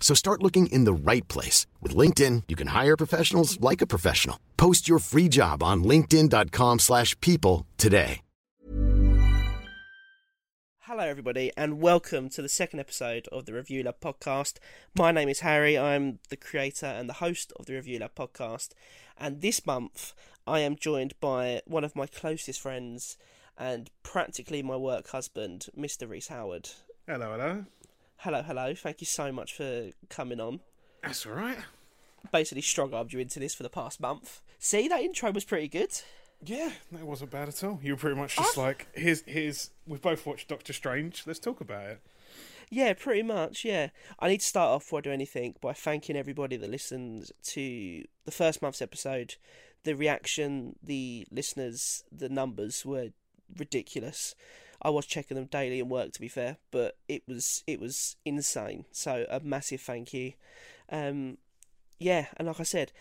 So start looking in the right place. With LinkedIn, you can hire professionals like a professional. Post your free job on linkedin.com/people slash people today. Hello, everybody, and welcome to the second episode of the Review Lab podcast. My name is Harry. I'm the creator and the host of the Review Lab podcast. And this month, I am joined by one of my closest friends and practically my work husband, Mr. Rhys Howard. Hello, hello. Hello, hello. Thank you so much for coming on. That's all right. Basically, strong armed you into this for the past month. See, that intro was pretty good. Yeah, that wasn't bad at all. You were pretty much just like, here's, here's. We've both watched Doctor Strange. Let's talk about it. Yeah, pretty much. Yeah, I need to start off before I do anything by thanking everybody that listened to the first month's episode. The reaction, the listeners, the numbers were ridiculous. I was checking them daily in work, to be fair, but it was it was insane. So a massive thank you. Um, yeah, and like I said,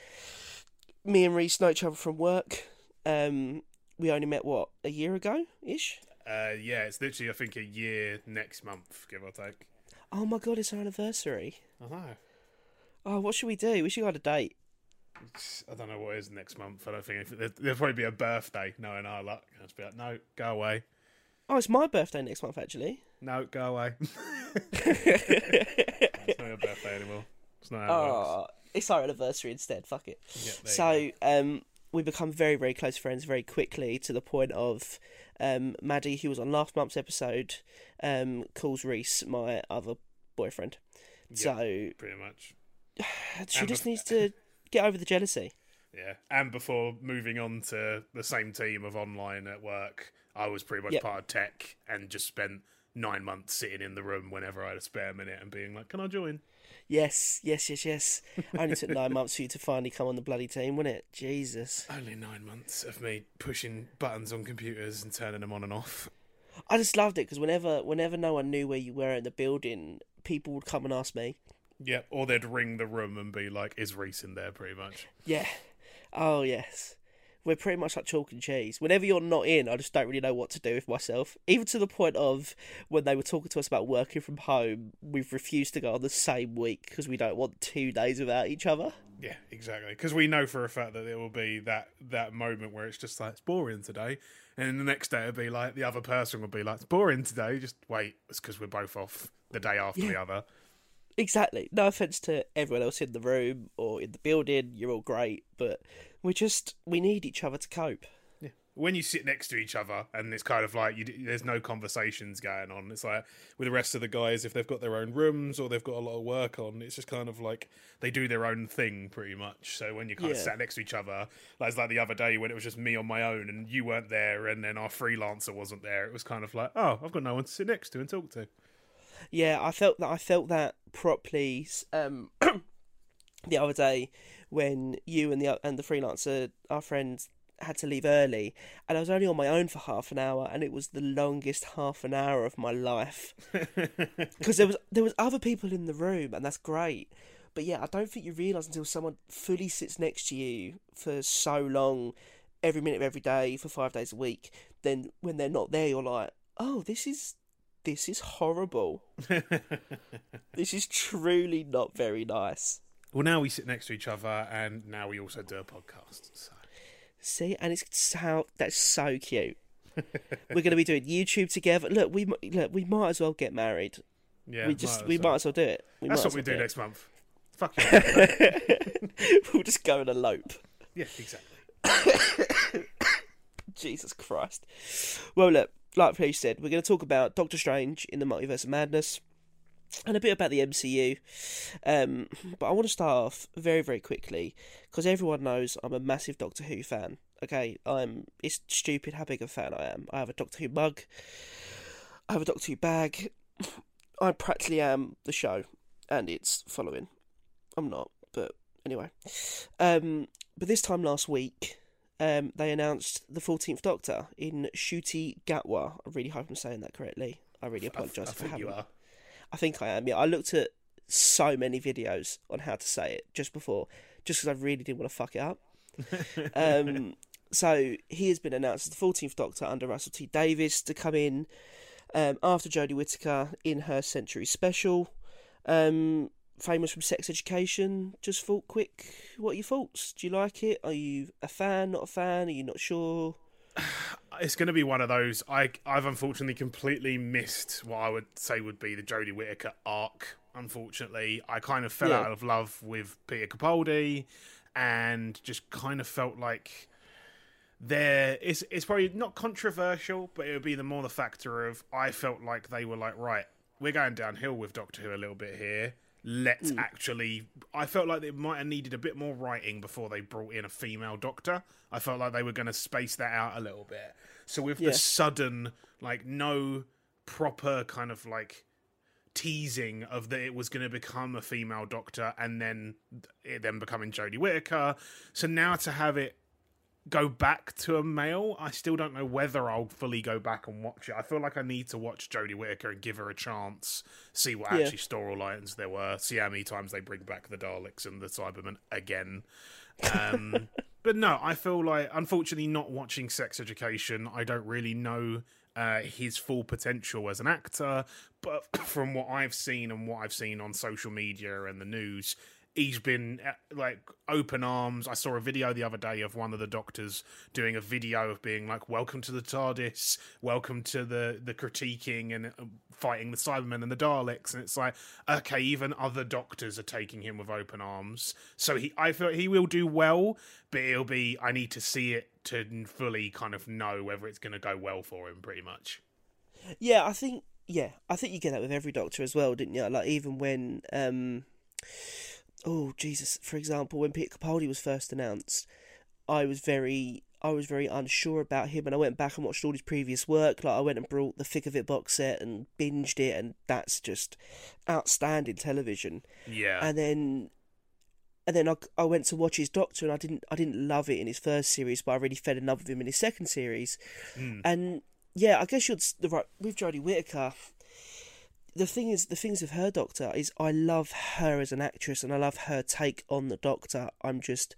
me and Rhys know each other from work. Um, we only met what a year ago ish. Uh, yeah, it's literally, I think, a year next month, give or take. Oh my god, it's our anniversary. I know. Oh, what should we do? We should go on a date. I don't know what is next month. I don't think there, there'll probably be a birthday, knowing our luck. I'll just be like, no, go away. Oh, it's my birthday next month, actually. No, go away. it's not your birthday anymore. It's not how it works. Oh, it's our anniversary instead. Fuck it. Yeah, so, um, we become very, very close friends very quickly to the point of um, Maddie, who was on last month's episode, um, calls Rhys my other boyfriend. So Pretty much. she And just needs to get over the jealousy. Yeah, and before moving on to the same team of online at work, I was pretty much Yep. part of tech and just spent nine months sitting in the room whenever I had a spare minute and being like, "Can I join?" Yes, yes, yes, yes. Only took nine months for you to finally come on the bloody team, wasn't it? Jesus. Only nine months of me pushing buttons on computers and turning them on and off. I just loved it because whenever, whenever no one knew where you were in the building, people would come and ask me. Yeah, or they'd ring the room and be like, "Is Rhys in there?" Pretty much. Yeah. Oh yes. We're pretty much like chalk and cheese. Whenever you're not in, I just don't really know what to do with myself. Even to the point of when they were talking to us about working from home, we've refused to go on the same week because we don't want two days without each other. Yeah, exactly. Because we know for a fact that there will be that that moment where it's just like it's boring today, and then the next day it'll be like the other person will be like it's boring today. Just wait, it's because we're both off the day after the other. Exactly. No offense to everyone else in the room or in the building. You're all great, but we just we need each other to cope. when you sit next to each other and it's kind of like you, there's no conversations going on it's like with the rest of the guys if they've got their own rooms or they've got a lot of work on it's just kind of like they do their own thing pretty much so when you kind of sat next to each other like it's like the other day when it was just me on my own and you weren't there and then our freelancer wasn't there it was kind of like oh i've got no one to sit next to and talk to Yeah, I felt that I felt that properly um, the other day when you and the and the freelancer, our friends, had to leave early, and I was only on my own for half an hour, and it was the longest half an hour of my life because there was there was other people in the room, and that's great. But but yeah, I don't think you realise until someone fully sits next to you for so long, every minute of every day for five days a week. Then when they're not there, you're like, oh, this is this is horrible. this is truly not very nice. Well, now we sit next to each other, and now we also do a podcast. So. See, and it's how that's so cute. We're going to be doing YouTube together. Look, we look, we might as well get married. Yeah, we just might we as might as well do it. We That's what we well do it. next month. Fuck you. we'll just go and elope. yeah, exactly. Jesus Christ. Well, look, like Please said, we're going to talk about Doctor Strange in the Multiverse of Madness and a bit about the MCU. Um, but I want to start off very, very quickly because everyone knows I'm a massive Doctor Who fan. Okay, I'm. It's stupid how big a fan I am. I have a Doctor Who mug. I have a Doctor Who bag. I practically am the show and its following. I'm not, but anyway. Um, but this time last week, um, they announced the 14th Doctor in Ncuti Gatwa. I really hope I'm saying that correctly. I really apologise I if I think haven't. you are. I think I am. Yeah, I looked at so many videos on how to say it just before, just because I really didn't want to fuck it up. um, so he has been announced as the 14th Doctor under Russell T Davies to come in um, after Jodie Whittaker in her Centenary Special. Um, famous from Sex Education. Just thought, quick, what are your thoughts? Do you like it? Are you a fan? Not a fan? Are you not sure? It's going to be one of those. I I've unfortunately completely missed what I would say would be the Jodie Whittaker arc. Unfortunately, I kind of fell Yeah. out of love with Peter Capaldi, and just kind of felt like there it's it's probably not controversial, but it would be the more the factor of I felt like they were like right, we're going downhill with Doctor Who a little bit here. Let's mm. actually. I felt like they might have needed a bit more writing before they brought in a female Doctor. I felt like they were going to space that out a little bit. So with Yeah. the sudden, like no proper kind of like teasing of that it was going to become a female doctor and then it then becoming Jodie Whittaker. So now to have it go back to a male, I still don't know whether I'll fully go back and watch it. I feel like I need to watch Jodie Whittaker and give her a chance, see what Yeah. actually storylines there were, see how many times they bring back the Daleks and the Cybermen again. Um, but no, I feel like, unfortunately, not watching Sex Education, I don't really know uh, his full potential as an actor. But from what I've seen and what I've seen on social media and the news, he's been uh, like open arms. I saw a video the other day of one of the doctors doing a video of being like, "Welcome to the TARDIS, welcome to the the critiquing and uh, fighting the Cybermen and the Daleks." And it's like, okay, even other doctors are taking him with open arms. So he, I feel he will do well, but it'll be. I need to see it to fully kind of know whether it's going to go well for him. Pretty much. Yeah, I think yeah, I think you get that with every doctor as well, didn't you? Like even when um oh Jesus, for example, when Peter Capaldi was first announced, I was very I was very unsure about him and I went back and watched all his previous work. Like I went and brought the Thick of It box set and binged it and that's just outstanding television. Yeah. And then and then I, I went to watch his Doctor and I didn't I didn't love it in his first series, but I really fell in love with him in his second series. Hmm. And yeah, I guess you're the right with Jodie Whittaker. The thing is, the things of her Doctor is I love her as an actress and I love her take on the Doctor. I'm just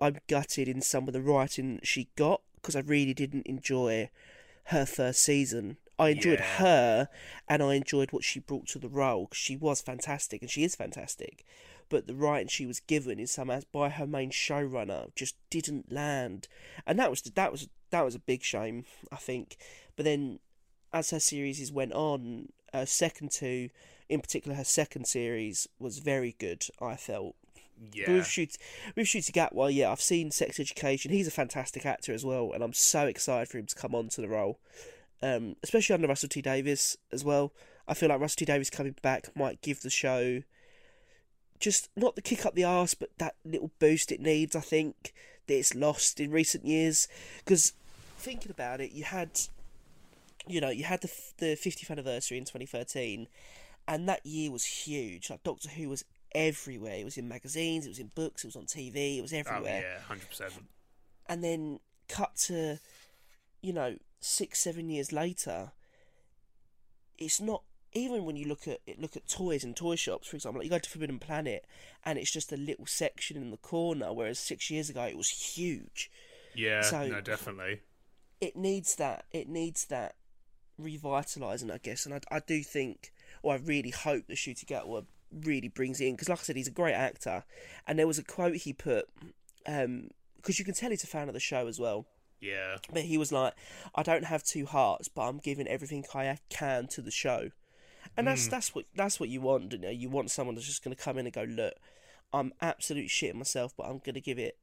I'm gutted in some of the writing she got because I really didn't enjoy her first season. I enjoyed Yeah. her and I enjoyed what she brought to the role because she was fantastic and she is fantastic. But the writing she was given in some as by her main showrunner just didn't land, and that was that was that was a big shame, I think. But then, as her series went on, her second two, in particular her second series, was very good. I felt. Yeah. with Shoot, with Ncuti Gatwa, yeah, I've seen Sex Education. He's a fantastic actor as well, and I'm so excited for him to come on to the role, um, especially under Russell T Davies as well. I feel like Russell T Davies coming back might give the show just not the kick up the arse, but that little boost it needs. I think that it's lost in recent years because thinking about it, you had, you know, you had the f- the 50th anniversary in 2013, and that year was huge. Like Doctor Who was everywhere. It was in magazines, it was in books, it was on TV, it was Oh everywhere. yeah, hundred percent. And then cut to, you know, six seven years later. It's not even when you look at look at toys in toy shops, for example, like you go to Forbidden Planet and it's just a little section in the corner, whereas six years ago it was huge. Yeah, So- no, definitely. It needs that. It needs that revitalising, I guess. And I, I do think, or I really hope that Ncuti Gatwa really brings it in because, like I said, he's a great actor. And there was a quote he put um, because you can tell he's a fan of the show as well. Yeah, But he was like, "I don't have two hearts, but I'm giving everything I can to the show." And that's mm. that's what that's what you want. You know, you want someone that's just going to come in and go, "Look, I'm absolutely shitting myself, but I'm going to give it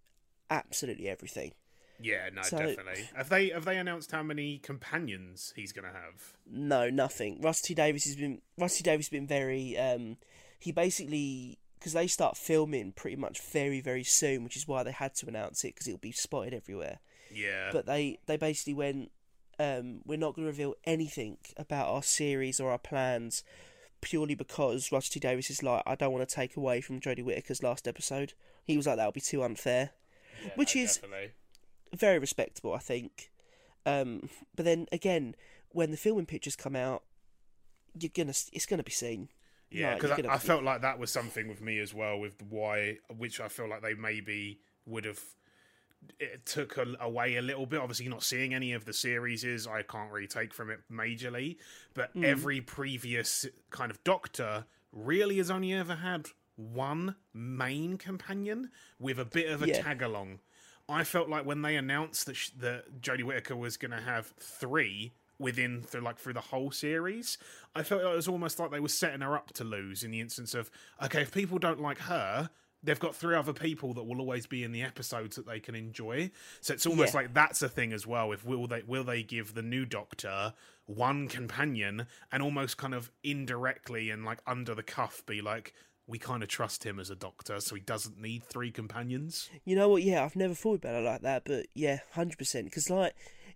absolutely everything." Yeah, no, So- definitely. Have they have they announced how many companions he's gonna have? No, nothing. Rusty Davis has been Rusty Davis has been very. Um, he basically because they start filming pretty much very very soon, which is why they had to announce it because it'll be spotted everywhere. Yeah, But they they basically went, um, we're not going to reveal anything about our series or our plans, purely because Rusty Davis is like, I don't want to take away from Jodie Whittaker's last episode. He was like, that would be too unfair, Yeah, which no, is definitely. Very respectable, I think. Um, but then again, when the filming pictures come out, you're gonna it's gonna be seen. Yeah, because I, I felt like that was something with me as well, with why, which I feel like they maybe would have. It took a, away a little bit. Obviously, not seeing any of the series is I can't really take from it majorly, but Hmm. every previous kind of Doctor really has only ever had one main companion with a bit of a Yeah. tag along. I felt like when they announced that sh- that Jodie Whittaker was going to have three within through like through the whole series, I felt like it was almost like they were setting her up to lose in the instance of okay, if people don't like her, they've got three other people that will always be in the episodes that they can enjoy. So it's almost Yeah. like that's a thing as well. If will they will they give the new Doctor one companion and almost kind of indirectly and like under the cuff be like. We kind of trust him as a doctor, so he doesn't need three companions. You know what? Yeah, I've never thought about it like that, but yeah, hundred percent. Because like,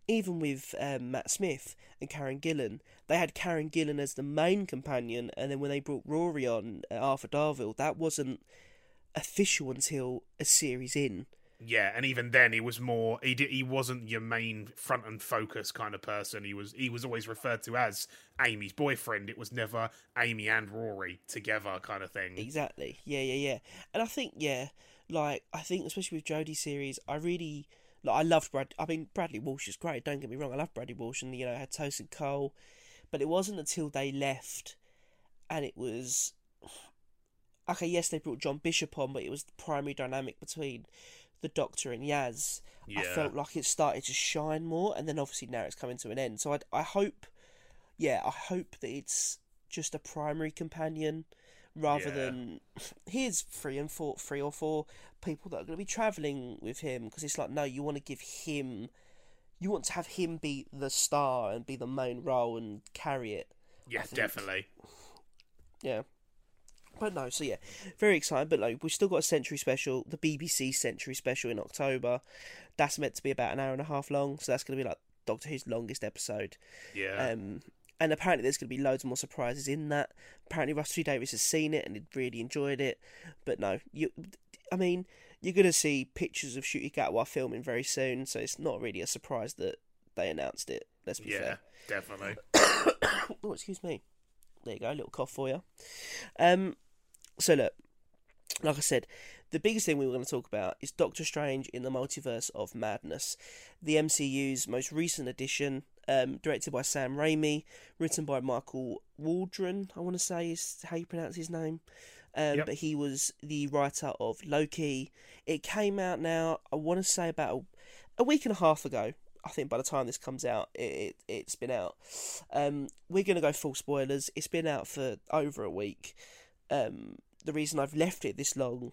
even with um, Matt Smith and Karen Gillan, they had Karen Gillan as the main companion, and then when they brought Rory on, uh, Arthur Darvill, that wasn't official until a series in. Yeah, and even then, he was more. He did, he wasn't your main front and focus kind of person. He was he was always referred to as Amy's boyfriend. It was never Amy and Rory together kind of thing. Exactly. Yeah, yeah, yeah. And I think, yeah, like I think especially with Jodie series, I really like. I loved Brad. I mean, Bradley Walsh is great. Don't get me wrong. I love Bradley Walsh, and you know, I had and Cole, but it wasn't until they left, and it was okay. Yes, they brought John Bishop on, but it was the primary dynamic between the Doctor and Yaz. I felt like it started to shine more, and then obviously now it's coming to an end. So I, I hope, yeah, I hope that it's just a primary companion rather Yeah. than here's three and four, three or four people that are going to be traveling with him because it's like no, you want to give him, you want to have him be the star and be the main role and carry it. yeah, think- definitely. Yeah. But no, so yeah, very excited. But like, we've still got a Centenary special, the BBC Centenary special in October. That's meant to be about an hour and a half long, so that's going to be like Doctor Who's longest episode. Yeah, Um, and apparently there's going to be loads more surprises in that. Apparently Rusty Davis has seen it and he really enjoyed it. But no, you, I mean, you're going to see pictures of Ncuti Gatwa filming very soon, so it's not really a surprise that they announced it. Let's be yeah, fair. definitely. Oh, excuse me. There you go, a little cough for you. Um, so look, like I said, the biggest thing we were going to talk about is Doctor Strange in the Multiverse of Madness, the MCU's most recent edition, um, directed by Sam Raimi, written by Michael Waldron. I want to say is how you pronounce his name. Um, Yep. But he was the writer of Loki. It came out now. I want to say about a, a week and a half ago. I think by the time this comes out, it, it it's been out. Um, we're gonna go full spoilers. It's been out for over a week. Um, the reason I've left it this long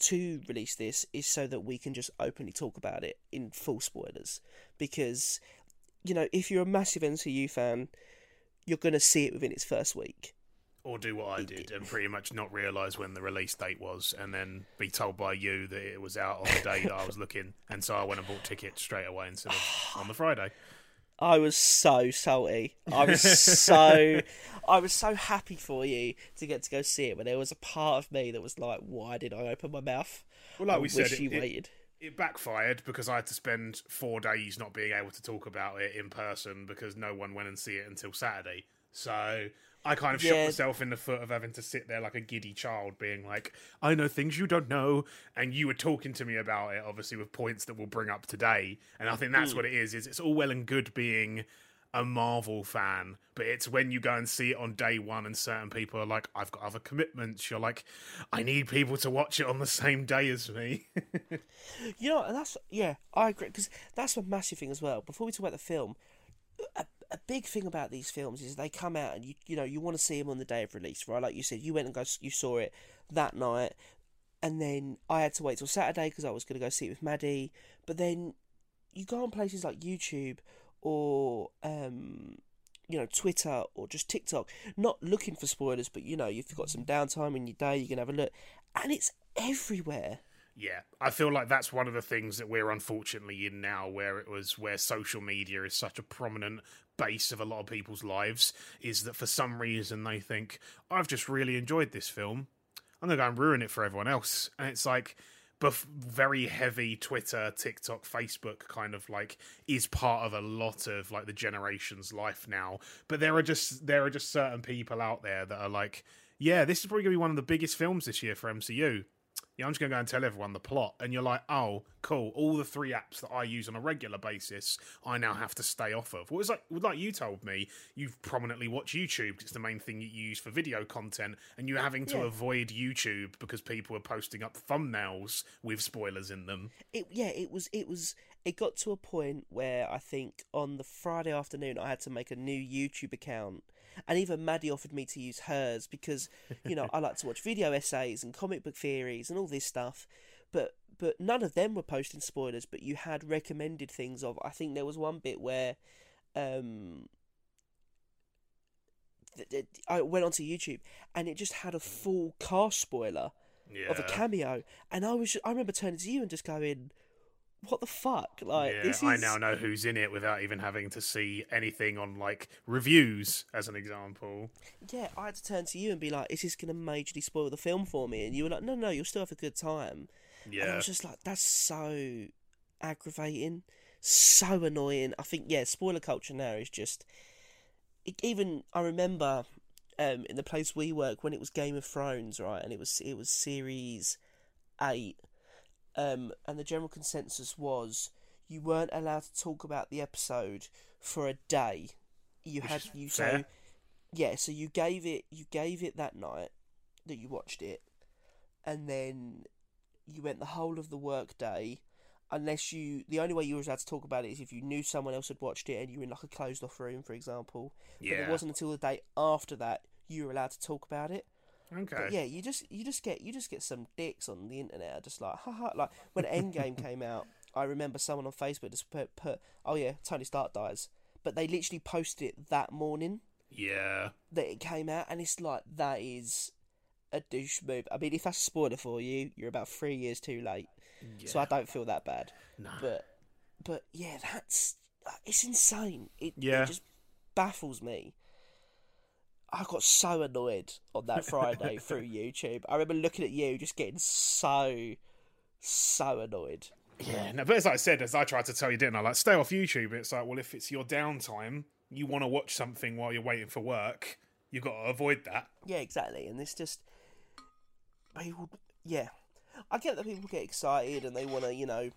to release this is so that we can just openly talk about it in full spoilers. Because, you know, if you're a massive MCU fan, you're gonna see it within its first week. Or do what I did and pretty much not realise when the release date was, and then be told by you that it was out on the day that I was looking, and so I went and bought tickets straight away instead of on the Friday. I was so salty. I was so, I was so happy for you to get to go see it. But there was a part of me that was like, "Why did I open my mouth?" Well, like I we said, it- you it- waited. it backfired because I had to spend four days not being able to talk about it in person because no one went and see it until Saturday. So I kind of shot myself in the foot of having to sit there like a giddy child, being like, "I know things you don't know," and you were talking to me about it, obviously with points that we'll bring up today. And I think that's Hmm. what it is: is it's all well and good being a Marvel fan, but it's when you go and see it on day one, and certain people are like, "I've got other commitments." You're like, "I need people to watch it on the same day as me." You know, and that's yeah, I agree because that's a massive thing as well. Before we talk about the film, a, a big thing about these films is they come out and you you know you want to see them on the day of release, right? Like you said, you went and go you saw it that night, and then I had to wait till Saturday because I was going to go see it with Maddie. But then you go on places like YouTube or um, you know Twitter or just TikTok, not looking for spoilers, but you know if you've got some downtime in your day, you can have a look, and it's everywhere. Yeah, I feel like that's one of the things that we're unfortunately in now, where it was where social media is such a prominent base of a lot of people's lives, is that for some reason they think I've just really enjoyed this film, I'm gonna go and ruin it for everyone else, and it's like. But very heavy Twitter, TikTok, Facebook kind of like is part of a lot of like the generation's life now. But there are just there are just certain people out there that are like, yeah, this is probably gonna be one of the biggest films this year for MCU yeah, I'm just going to go and tell everyone the plot. And you're like, oh, cool. All the three apps that I use on a regular basis, I now have to stay off of. Well, it's like, like you told me, you prominently watch YouTube it's the main thing you use for video content, and you're having to Yeah. avoid YouTube because people are posting up thumbnails with spoilers in them. it yeah it was it was it got to a point where i think on the friday afternoon i had to make a new youtube account and even maddie offered me to use hers because you know i like to watch video essays and comic book theories and all this stuff but but none of them were posting spoilers but you had recommended things of i think there was one bit where um I went onto YouTube and it just had a full cast spoiler Yeah. of a cameo, and I was I remember turning to you and just going, "What the fuck?" Like yeah, this is I now know who's in it without even having to see anything on like reviews, as an example. yeah. I had to turn to you and be like, "Is this going to majorly spoil the film for me?" And you were like, "No, no, you'll still have a good time." And I was just like, "That's so aggravating, so annoying." I think yeah, spoiler culture now is just. It, even I remember um, in the place we work when it was Game of Thrones, right, and it was it was series eight, um, and the general consensus was you weren't allowed to talk about the episode for a day. You Which had you fair. so yeah, so you gave it you gave it that night that you watched it, and then you went the whole of the work day. Unless you, the only way you were allowed to talk about it is if you knew someone else had watched it and you were in like a closed off room, for example. But yeah. it wasn't until the day after that you were allowed to talk about it. Okay. But yeah, you just you just get you just get some dicks on the internet, are just like haha. Like when Endgame came out, I remember someone on Facebook just put, put oh yeah, Tony Stark dies, but they literally posted it that morning yeah. that it came out, and it's like that is a douche move. I mean, if that's a spoiler for you, you're about three years too late, Yeah. so I don't feel that bad. No. But but yeah, that's it's insane. It, Yeah. it just baffles me. I got so annoyed on that Friday through YouTube. I remember looking at you, just getting so so annoyed. Yeah, no, but as I said, as I tried to tell you, didn't I? Like, stay off YouTube. It's like, well, if it's your downtime, you want to watch something while you're waiting for work, you've got to avoid that. Yeah, exactly. And it's just people. Yeah, I get that people get excited and they want to, you know,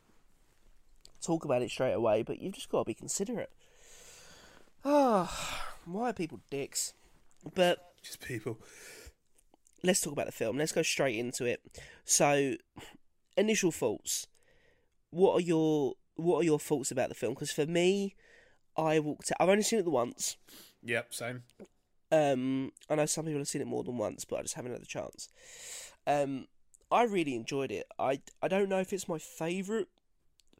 talk about it straight away, but you've just got to be considerate. Ah, why are people dicks? But Just people. let's talk about the film. Let's go straight into it. So, initial thoughts. What are your What are your thoughts about the film? Because for me, I walked. Out, I've only seen it the once. Yep, same. Um, I know some people have seen it more than once, but I just haven't had the chance. Um, I really enjoyed it. I I don't know if it's my favourite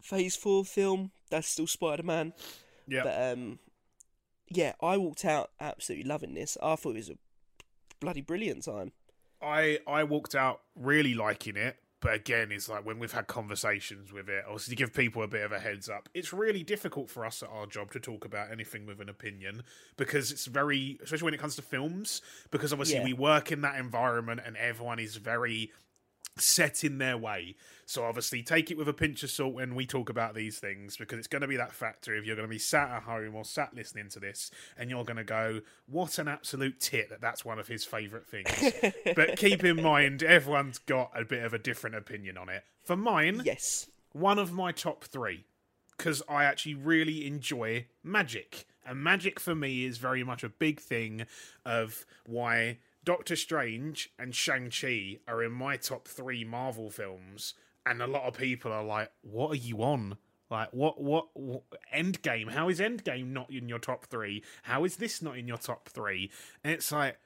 Phase Four film. That's still Spider Man. Yep. But um, yeah, I walked out absolutely loving this. I thought it was a bloody brilliant time. I I walked out really liking it, but again, it's like when we've had conversations with it, obviously to give people a bit of a heads up, it's really difficult for us at our job to talk about anything with an opinion because it's very, especially when it comes to films, because obviously Yeah. we work in that environment and everyone is very set in their way. So obviously take it with a pinch of salt when we talk about these things because it's going to be that factor if you're going to be sat at home or sat listening to this and you're going to go, "What an absolute tit that that's one of his favorite things." but keep in mind everyone's got a bit of a different opinion on it. For mine, Yes. one of my top 3 because I actually really enjoy magic. And magic for me is very much a big thing of why Doctor Strange and Shang-Chi are in my top three Marvel films. And a lot of people are like, what are you on? Like, what, what, what, Endgame? How is Endgame not in your top three? How is this not in your top three? And it's like,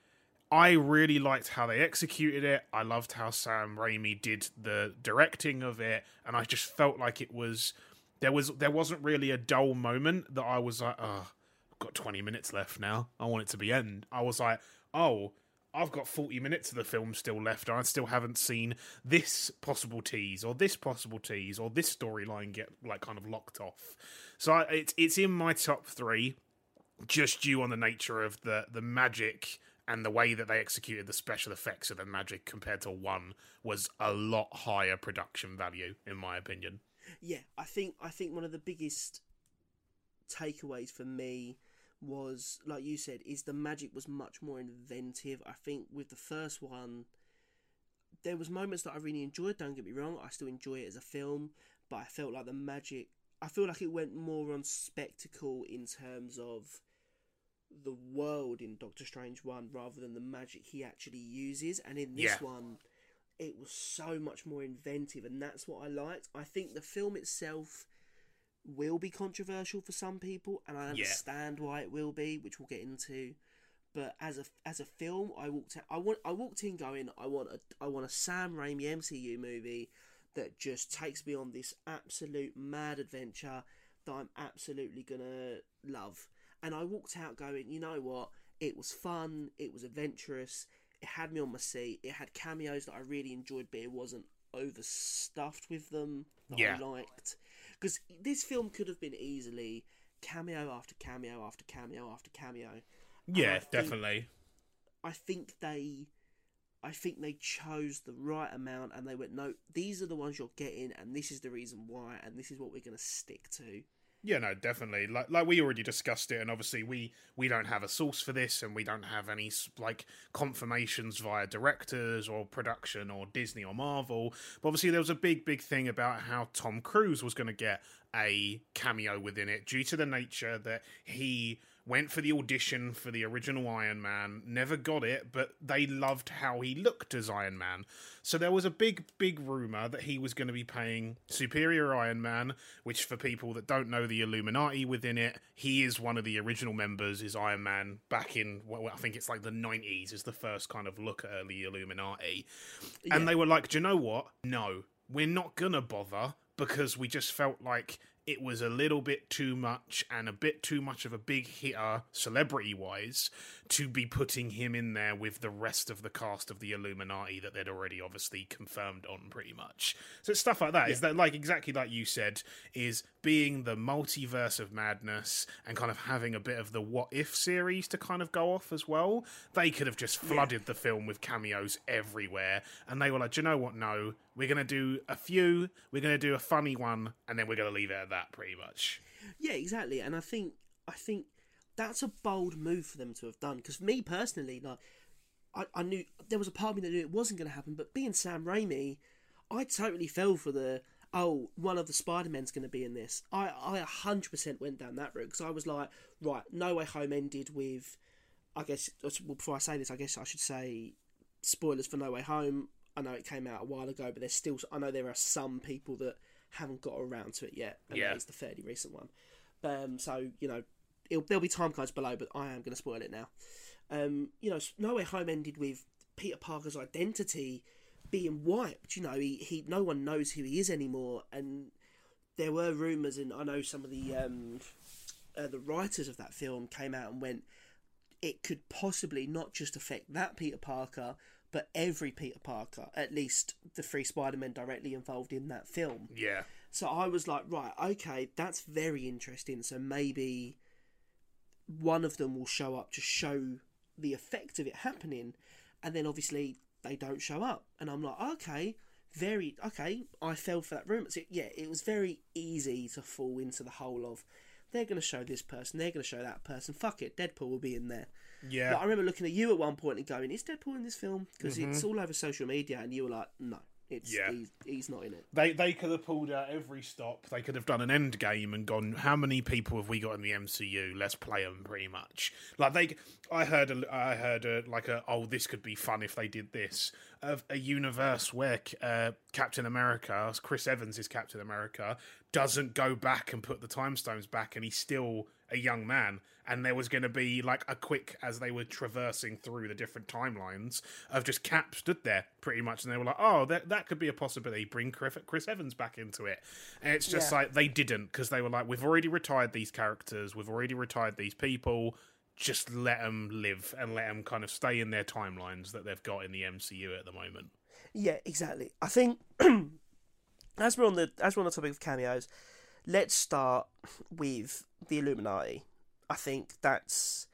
I really liked how they executed it. I loved how Sam Raimi did the directing of it, and I just felt like it was there was there wasn't really a dull moment that I was like, oh, I've got twenty minutes left now. I want it to be end. I was like, oh, I've got forty minutes of the film still left, I still haven't seen this possible tease or this possible tease or this storyline get like kind of locked off. So I, it's it's in my top three just due on the nature of the the magic and the way that they executed the special effects of the magic compared to one was a lot higher production value in my opinion. Yeah, I think I think one of the biggest takeaways for me was like you said is the magic was much more inventive. I think with the first one there was moments that I really enjoyed, don't get me wrong, I still enjoy it as a film, but I felt like the magic I feel like it went more on spectacle in terms of the world in Doctor Strange 1 rather than the magic he actually uses and in this Yeah. one it was so much more inventive and that's what I liked. I think the film itself will be controversial for some people and I understand why it will be, which we'll get into. But as a as a film, I walked out, I want I walked in going I want a I want a Sam Raimi MCU movie that just takes me on this absolute mad adventure that I'm absolutely gonna love. And I walked out going, you know what? It was fun. It was adventurous. It had me on my seat. It had cameos that I really enjoyed, but it wasn't overstuffed with them that Yeah. I liked. Because this film could have been easily cameo after cameo after cameo after cameo. I Yeah, think- definitely. I think they, I think they chose the right amount, and they went, no, these are the ones you're getting, and this is the reason why, and this is what we're going to stick to. Yeah, no, definitely. Like like we already discussed it, and obviously we we don't have a source for this, and we don't have any like confirmations via directors or production or Disney or Marvel. But obviously there was a big big thing about how Tom Cruise was going to get a cameo within it due to the nature that he went for the audition for the original Iron Man, never got it, but they loved how he looked as Iron Man. So there was a big, big rumor that he was going to be paying Superior Iron Man, which for people that don't know the Illuminati within it, he is one of the original members, is Iron Man back in, well, I think it's like the 90s, is the first kind of look at early Illuminati. And they were like, do you know what? No, we're not going to bother because we just felt like it was a little bit too much and a bit too much of a big hitter celebrity wise to be putting him in there with the rest of the cast of the Illuminati that they'd already obviously confirmed on pretty much. So it's stuff like that. Is that like exactly like you said, is being the multiverse of madness and kind of having a bit of the what if series to kind of go off as well. They could have just flooded the film with cameos everywhere and they were like, "Do you know what? No, we're gonna do a few, we're gonna do a funny one, and then we're gonna leave it at that pretty much. Yeah, exactly. And I think I think that's a bold move for them to have done. Because me personally, like, I, I knew there was a part of me that knew it wasn't going to happen. But being Sam Raimi, I totally fell for the oh one of the Spider Men's going to be in this. I I hundred percent went down that route because I was like, right, No Way Home ended with, I guess. Well, before I say this, I guess I should say spoilers for No Way Home. I know it came out a while ago, but there's still I know there are some people that haven't got around to it yet, and Yeah. that is the fairly recent one. Um, so you know, it'll, there'll be time codes below, but I am going to spoil it now. Um, you know, No Way Home ended with Peter Parker's identity being wiped. You know, he, he no one knows who he is anymore, and there were rumors, and I know some of the um, uh, the writers of that film came out and went, it could possibly not just affect that Peter Parker, but every Peter Parker, at least the three Spider Men directly involved in that film. Yeah. So I was like, right, okay, that's very interesting. So maybe one of them will show up to show the effect of it happening, and then obviously they don't show up, and I'm like, okay, very okay. I fell for that rumor. So, yeah, it was very easy to fall into the hole of they're going to show this person, they're going to show that person. Fuck it, Deadpool will be in there. Yeah. But I remember looking at you at one point and going, "Is Deadpool in this film?" Because it's mm-hmm. all over social media, and you were like, "No, it's Yeah. he's, he's not in it." They they could have pulled out every stop. They could have done an end game and gone. How many people have we got in the MCU? Let's play them. Pretty much. Like they, I heard a, I heard a, like a oh this could be fun if they did this of a universe where uh, Captain America, Chris Evans is Captain America, doesn't go back and put the time stones back, and he's still a young man. And there was going to be like a quick as they were traversing through the different timelines of just Cap stood there pretty much, and they were like, "Oh, that that could be a possibility. Bring Chris, Evans back into it." And it's just Yeah. like they didn't because they were like, "We've already retired these characters. We've already retired these people. Just let them live and let them kind of stay in their timelines that they've got in the MCU at the moment." Yeah, exactly. I think as we're on the as we're on the topic of cameos, let's start with the Illuminati. I think that's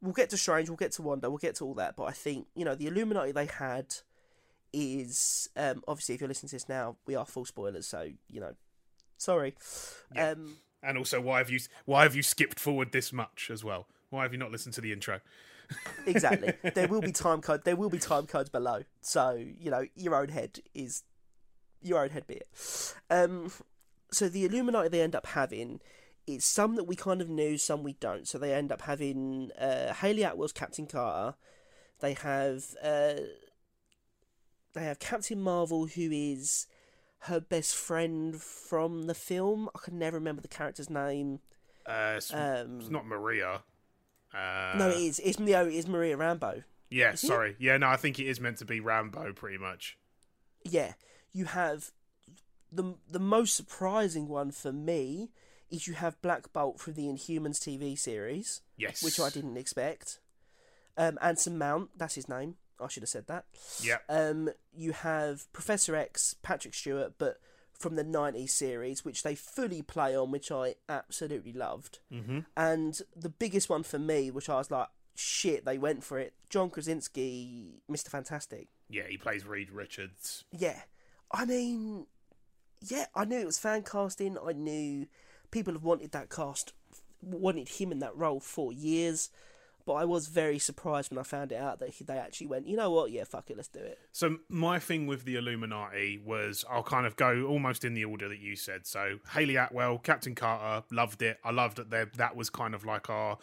we'll get to Strange, we'll get to Wanda, we'll get to all that, but I think you know the Illuminati they had is um, obviously if you're listening to this now, we are full spoilers, so you know, sorry. Um, And also, why have you why have you skipped forward this much as well? Why have you not listened to the intro? exactly. there will be time code. There will be time codes below. So you know your own head is your own head be it. Um, so the Illuminati they end up having is some that we kind of knew, some we don't. So they end up having uh, Hayley Atwell's Captain Carter. They have uh, they have Captain Marvel, who is her best friend from the film. I can never remember the character's name. Uh, it's, Um, it's not Maria. Uh, no, it is. It's no, it is Maria Rambeau. Yeah, it? sorry. Yeah, no, I think it is meant to be Rambeau, pretty much. yeah, you have the the most surprising one for me is you have Black Bolt from the Inhumans TV series, Yes. which I didn't expect. Um, Anson Mount, that's his name. I should have said that. Yeah. Um, you have Professor X, Patrick Stewart, but from the '90s series, which they fully play on, which I absolutely loved. Mm-hmm. And the biggest one for me, which I was like, shit, they went for it. John Krasinski, Mr. Fantastic. Yeah, he plays Reed Richards. Yeah, I mean, yeah, I knew it was fan casting. I knew people have wanted that cast, wanted him in that role for years. But I was very surprised when I found it out that he, they actually went, you know what? Yeah, fuck it, let's do it. So my thing with the Illuminati was I'll kind of go almost in the order that you said. So Hayley Atwell, Captain Carter, loved it. I loved that that was kind of like our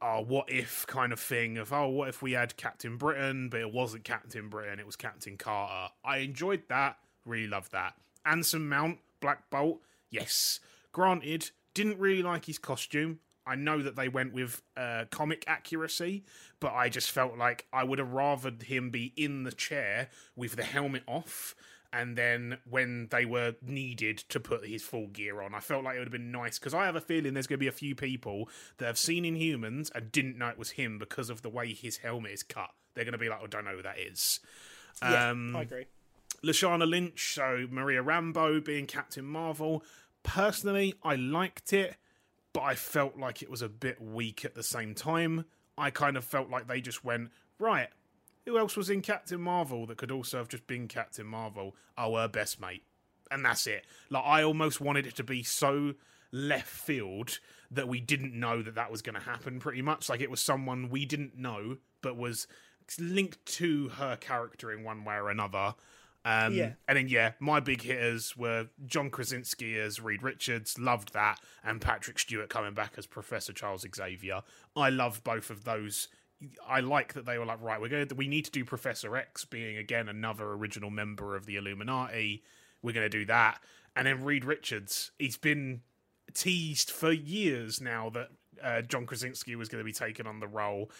our what if kind of thing of oh what if we had Captain Britain but it wasn't Captain Britain it was Captain Carter. I enjoyed that. Really loved that. Anson Mount, Black Bolt, yes. Granted, didn't really like his costume. I know that they went with uh, comic accuracy, but I just felt like I would have rather him be in the chair with the helmet off, and then when they were needed to put his full gear on, I felt like it would have been nice because I have a feeling there's going to be a few people that have seen Inhumans and didn't know it was him because of the way his helmet is cut. They're going to be like, "I don't know who that is." Yeah, Um, I agree. Lashana Lynch, so Maria Rambeau being Captain Marvel. Personally, I liked it, but I felt like it was a bit weak at the same time. I kind of felt like they just went, right, who else was in Captain Marvel that could also have just been Captain Marvel? Oh, her best mate. And that's it. Like, I almost wanted it to be so left field that we didn't know that that was going to happen pretty much. Like, it was someone we didn't know, but was linked to her character in one way or another. Um, Yeah. And then, yeah, my big hitters were John Krasinski as Reed Richards, loved that, and Patrick Stewart coming back as Professor Charles Xavier. I love both of those. I like that they were like, right, we're going to, we need to do Professor X being again another original member of the Illuminati. We're going to do that. And then Reed Richards, he's been teased for years now that uh, John Krasinski was going to be taking on the role.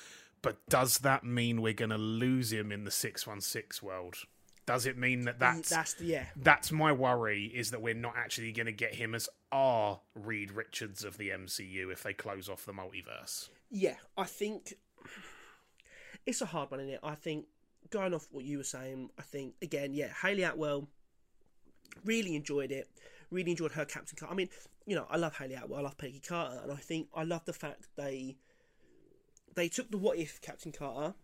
But does that mean we're going to lose him in the 616 world? Does it mean that that's That's yeah. that's my worry is that we're not actually going to get him as our Reed Richards of the MCU if they close off the multiverse. Yeah, I think it's a hard one in it. I think going off what you were saying, I think again, yeah, Hayley Atwell really enjoyed it. Really enjoyed her Captain Carter. I mean, you know, I love Hayley Atwell, I love Peggy Carter, and I think I love the fact they they took the what if Captain Carter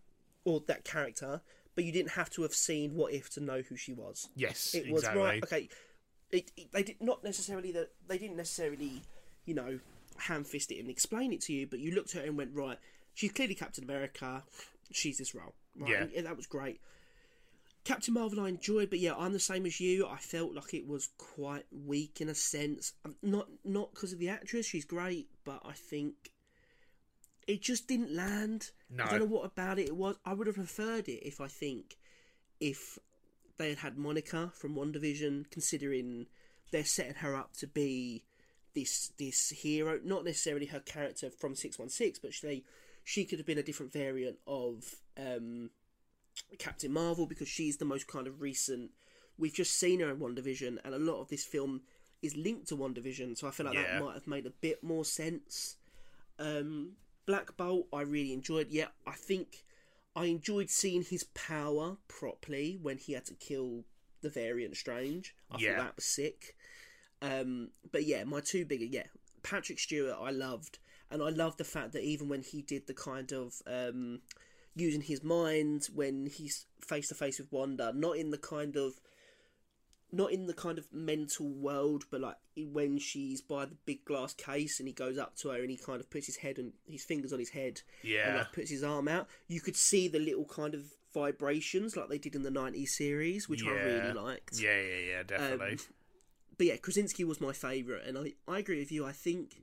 or that character, but you didn't have to have seen What If to know who she was. Yes, It was exactly. right. Okay, it, it- they did not necessarily that they didn't necessarily, you know, ham fist it and explain it to you, but you looked at her and went right. She's clearly Captain America. She's this role. Right? Yeah. And that was great. Captain Marvel I enjoyed, but yeah, I'm the same as you. I felt like it was quite weak in a sense. Not not because of the actress, she's great, but I think it just didn't land. No. I don't know what about it it was. I would have preferred it if I think if they had had Monica from WandaVision, considering they're setting her up to be this this hero, not necessarily her character from Six One Six, but she she could have been a different variant of um, Captain Marvel because she's the most kind of recent. We've just seen her in WandaVision, and a lot of this film is linked to WandaVision, so I feel like Yeah. that might have made a bit more sense. Um, Black Bolt, I really enjoyed. Yeah, I think I enjoyed seeing his power properly when he had to kill the variant Strange. I Yeah. thought that was sick. Um, but yeah, my two bigger, yeah, Patrick Stewart, I loved, and I loved the fact that even when he did the kind of um, using his mind when he's face to face with Wanda, not in the kind of not in the kind of mental world, but like when she's by the big glass case and he goes up to her and he kind of puts his head and his fingers on his head and Yeah. like puts his arm out, you could see the little kind of vibrations like they did in the 90s series, which I really liked. Yeah, yeah, yeah, definitely. Um, but yeah, Krasinski was my favourite, and I, I agree with you. I think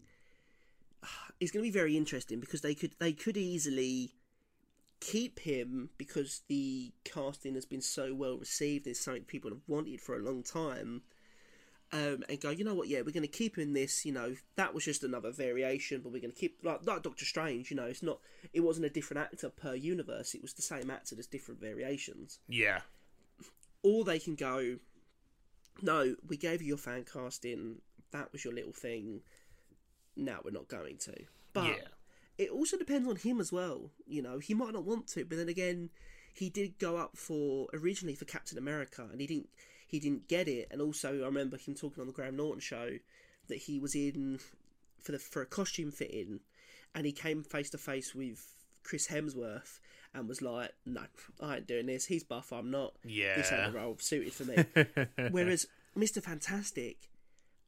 it's going to be very interesting because they could they could easily keep him because the casting has been so well received. It's something people have wanted for a long time. Um, and go, you know what? Yeah, we're going to keep him in this. You know, that was just another variation, but we're going to keep like, like Doctor Strange. You know, it's not. It wasn't a different actor per universe. It was the same actor, just different variations yeah, or they can go, no, we gave you your fan casting, that was your little thing, now we're not going to. But Yeah. It also depends on him as well. You know, he might not want to, but then again, he did go up for originally for Captain America, and he didn't he didn't get it. And also, I remember him talking on the Graham Norton show that he was in for the for a costume fitting, and he came face to face with Chris Hemsworth and was like, "No, I ain't doing this. He's buff. I'm not. Yeah, This ain't the role suited for me." Whereas Mister Fantastic,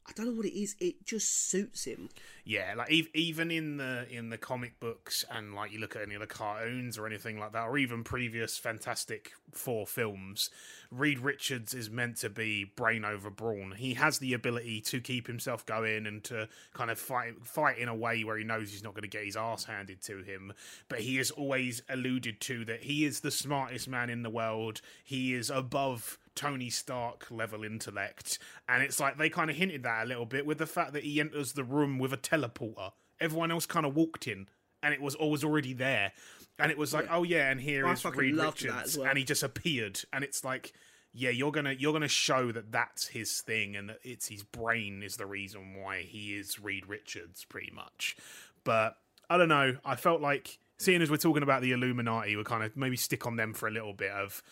I don't know what it is. It just suits him. yeah. Like even in the in the comic books, and like you look at any of the cartoons or anything like that, or even previous Fantastic Four films, Reed Richards is meant to be brain over brawn. He has the ability to keep himself going and to kind of fight fight in a way where he knows he's not going to get his ass handed to him. But he has always alluded to that he is the smartest man in the world. He is above Tony Stark level intellect. And it's like they kind of hinted that a little bit with the fact that he enters the room with a teleporter. Everyone else kind of walked in and it was always already there. And it was like, oh yeah, and here I is Reed Richards, well. and he just appeared, and it's like, yeah, you're gonna you're gonna show that that's his thing, and that it's his brain is the reason why he is Reed Richards, pretty much. But I don't know. I felt like seeing as we're talking about the Illuminati, we're kind of maybe stick on them for a little bit of.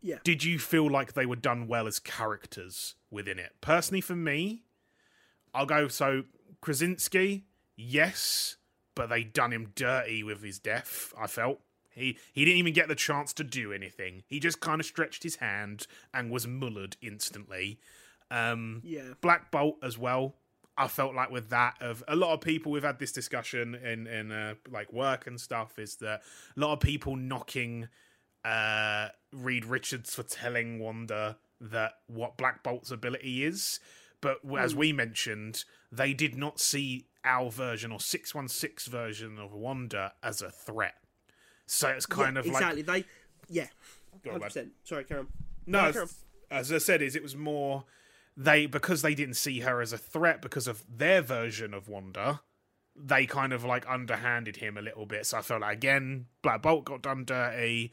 Yeah. Did you feel like they were done well as characters within it? Personally, for me, I'll go so Krasinski, yes, but they done him dirty with his death. I felt he he didn't even get the chance to do anything. He just kind of stretched his hand and was mullered instantly. Um, Yeah. Black Bolt as well. I felt like with that of a lot of people we've had this discussion in in uh, like work and stuff is that a lot of people knocking uh Reed Richards for telling Wanda that what Black Bolt's ability is, but as we mentioned, they did not see our version or 616 version of Wanda as a threat. So it's kind Yeah, of like exactly. They, yeah, on, 100%. Sorry, Karen. no, Karen. as, as I said, is it was more they because they didn't see her as a threat because of their version of Wanda. They kind of like underhanded him a little bit. So I felt like again, Black Bolt got done dirty.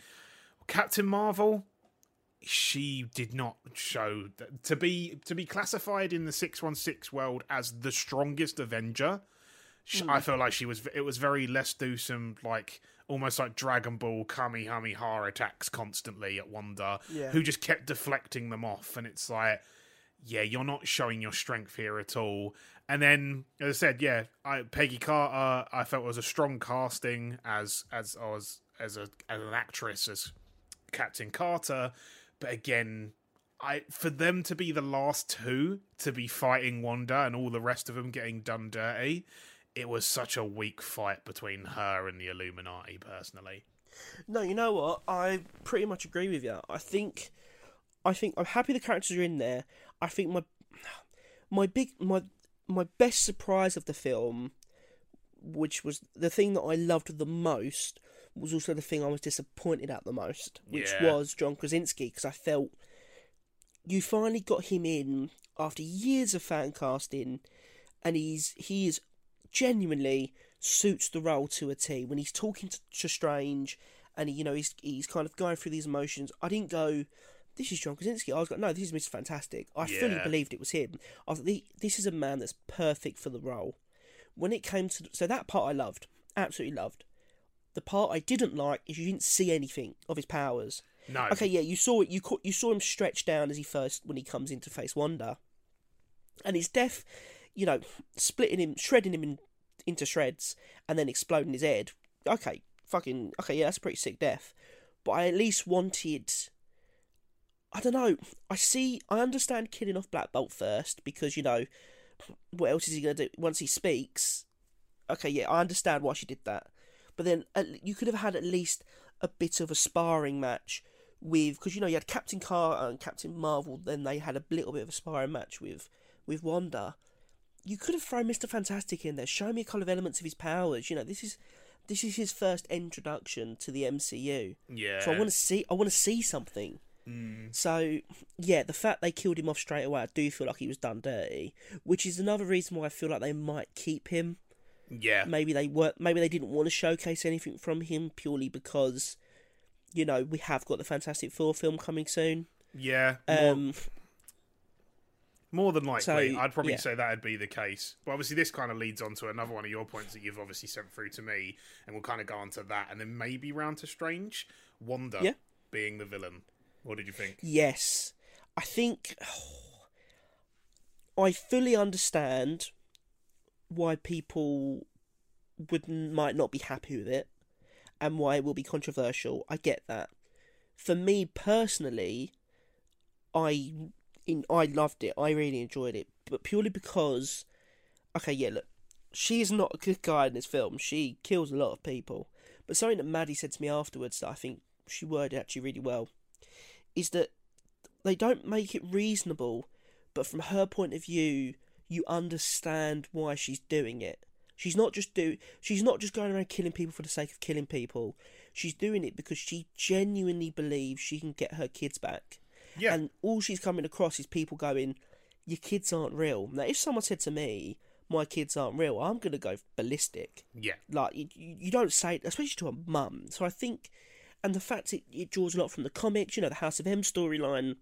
Captain Marvel, she did not show that, to be to be classified in the six one six world as the strongest Avenger. sh I hmm. felt like she was. It was very less do some like almost like Dragon Ball Kamehameha attacks constantly at Wanda, Yeah. who just kept deflecting them off, and it's like, yeah, you're not showing your strength here at all. And then, as I said, yeah, I, Peggy Carter, I felt was a strong casting as as as as a as an actress as Captain Carter, but again, I for them to be the last two to be fighting Wanda and all the rest of them getting done dirty, it was such a weak fight between her and the Illuminati. Personally, No, you know what? I pretty much agree with you. I think, I think I'm happy the characters are in there. I think my, my big my my best surprise of the film, which was the thing that I loved the most, was also the thing I was disappointed at the most, which Yeah. was John Krasinski because I felt you finally got him in after years of fan casting, and he's he is genuinely suits the role to a T. When he's talking to, to Strange, and he, you know he's he's kind of going through these emotions. I didn't go, "This is John Krasinski." I was like, "No, this is Mr. Fantastic." I fully believed it was him. I was like, "This is a man that's perfect for the role." When it came to so that part, I loved, absolutely loved. The part I didn't like is you didn't see anything of his powers. no, Okay, yeah, you saw it. You you saw him stretched down as he first when he comes into face Wanda, and his death, you know, splitting him, shredding him in, into shreds, and then exploding his head. Okay, fucking okay, yeah, that's a pretty sick death. But I at least wanted. I don't know. I see. I understand killing off Black Bolt first because you know, what else is he gonna do once he speaks? Okay, yeah, I understand why she did that. But then at, you could have had at least a bit of a sparring match with because you know you had Captain Carter and Captain Marvel. Then they had a little bit of a sparring match with with Wanda. You could have thrown Mister Fantastic in there. Show me a couple of elements of his powers. You know this is this is his first introduction to the MCU. yeah, So I want to see I want to see something. Mm. So yeah, the fact they killed him off straight away, I do feel like he was done dirty, which is another reason why I feel like they might keep him yeah, maybe they were maybe they didn't want to showcase anything from him purely because you know we have got the Fantastic Four film coming soon. yeah. More, Um, more than likely, so, I'd probably yeah. say that'd be the case. But obviously, this kind of leads on to another one of your points that you've obviously sent through to me, and we'll kind of go on to that, and then maybe round to Strange, Wanda Yeah. being the villain. What did you think? yes, I think I fully understand why people would might not be happy with it and why it will be controversial. I get that. For me personally, I in I loved it. I really enjoyed it, but purely because okay, yeah, look, she is not a good guy in this film. She kills a lot of people. But something that Maddie said to me afterwards that I think she worded actually really well is that they don't make it reasonable, but from her point of view, you understand why she's doing it. She's not just do she's not just going around killing people for the sake of killing people. She's doing it because she genuinely believes she can get her kids back. Yeah. And all she's coming across is people going, Your kids aren't real. Now if someone said to me, My kids aren't real, I'm gonna go ballistic. Yeah, Like you, you don't say, especially to a mum. So I think, and the fact it, it draws a lot from the comics, you know, the House of M storyline.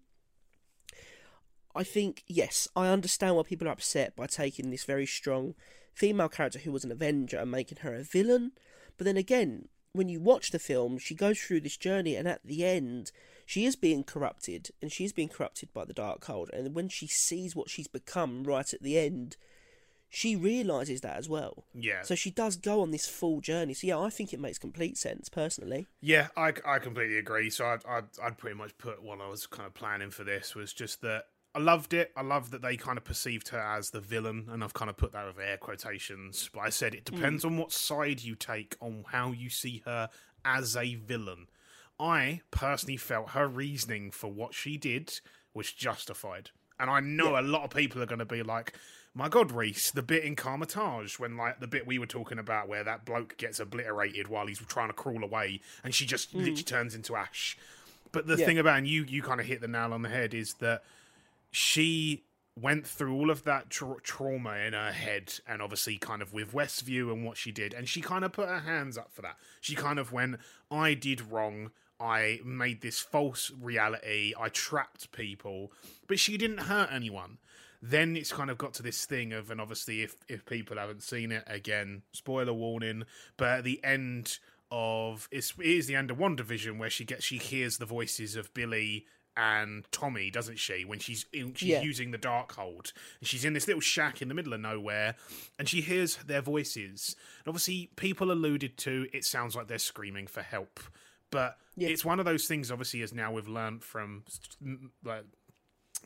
I think yes, I understand why people are upset by taking this very strong female character who was an Avenger and making her a villain. But then again, when you watch the film, she goes through this journey, and at the end, she is being corrupted, and she is being corrupted by the dark Darkhold. And when she sees what she's become right at the end, she realizes that as well. yeah. So she does go on this full journey. So yeah, I think it makes complete sense personally. Yeah, I, I completely agree. So I'd, I'd I'd pretty much put what I was kind of planning for this was just that I loved it. I love that they kind of perceived her as the villain, and I've kind of put that with air quotations. But I said it depends hmm. on what side you take on how you see her as a villain. I personally felt her reasoning for what she did was justified, and I know a lot of people are going to be like. My God, Rhys, the bit in Kamar-Taj when like the bit we were talking about where that bloke gets obliterated while he's trying to crawl away and she just hmm. literally turns into ash. But the Yeah. thing about and you you kind of hit the nail on the head is that she went through all of that tra- trauma in her head and obviously kind of with Westview and what she did and she kind of put her hands up for that. She kind of went I did wrong. I made this false reality. I trapped people, but she didn't hurt anyone. Then it's kind of got to this thing of, and obviously, if if people haven't seen it, again, spoiler warning. But at the end of it's, it is the end of WandaVision where she gets she hears the voices of Billy and Tommy, doesn't she? When she's in, she's Yeah. using the Darkhold, and she's in this little shack in the middle of nowhere, and she hears their voices. And obviously, people alluded to it sounds like they're screaming for help. But Yeah. it's one of those things. Obviously, as now we've learned from mm, like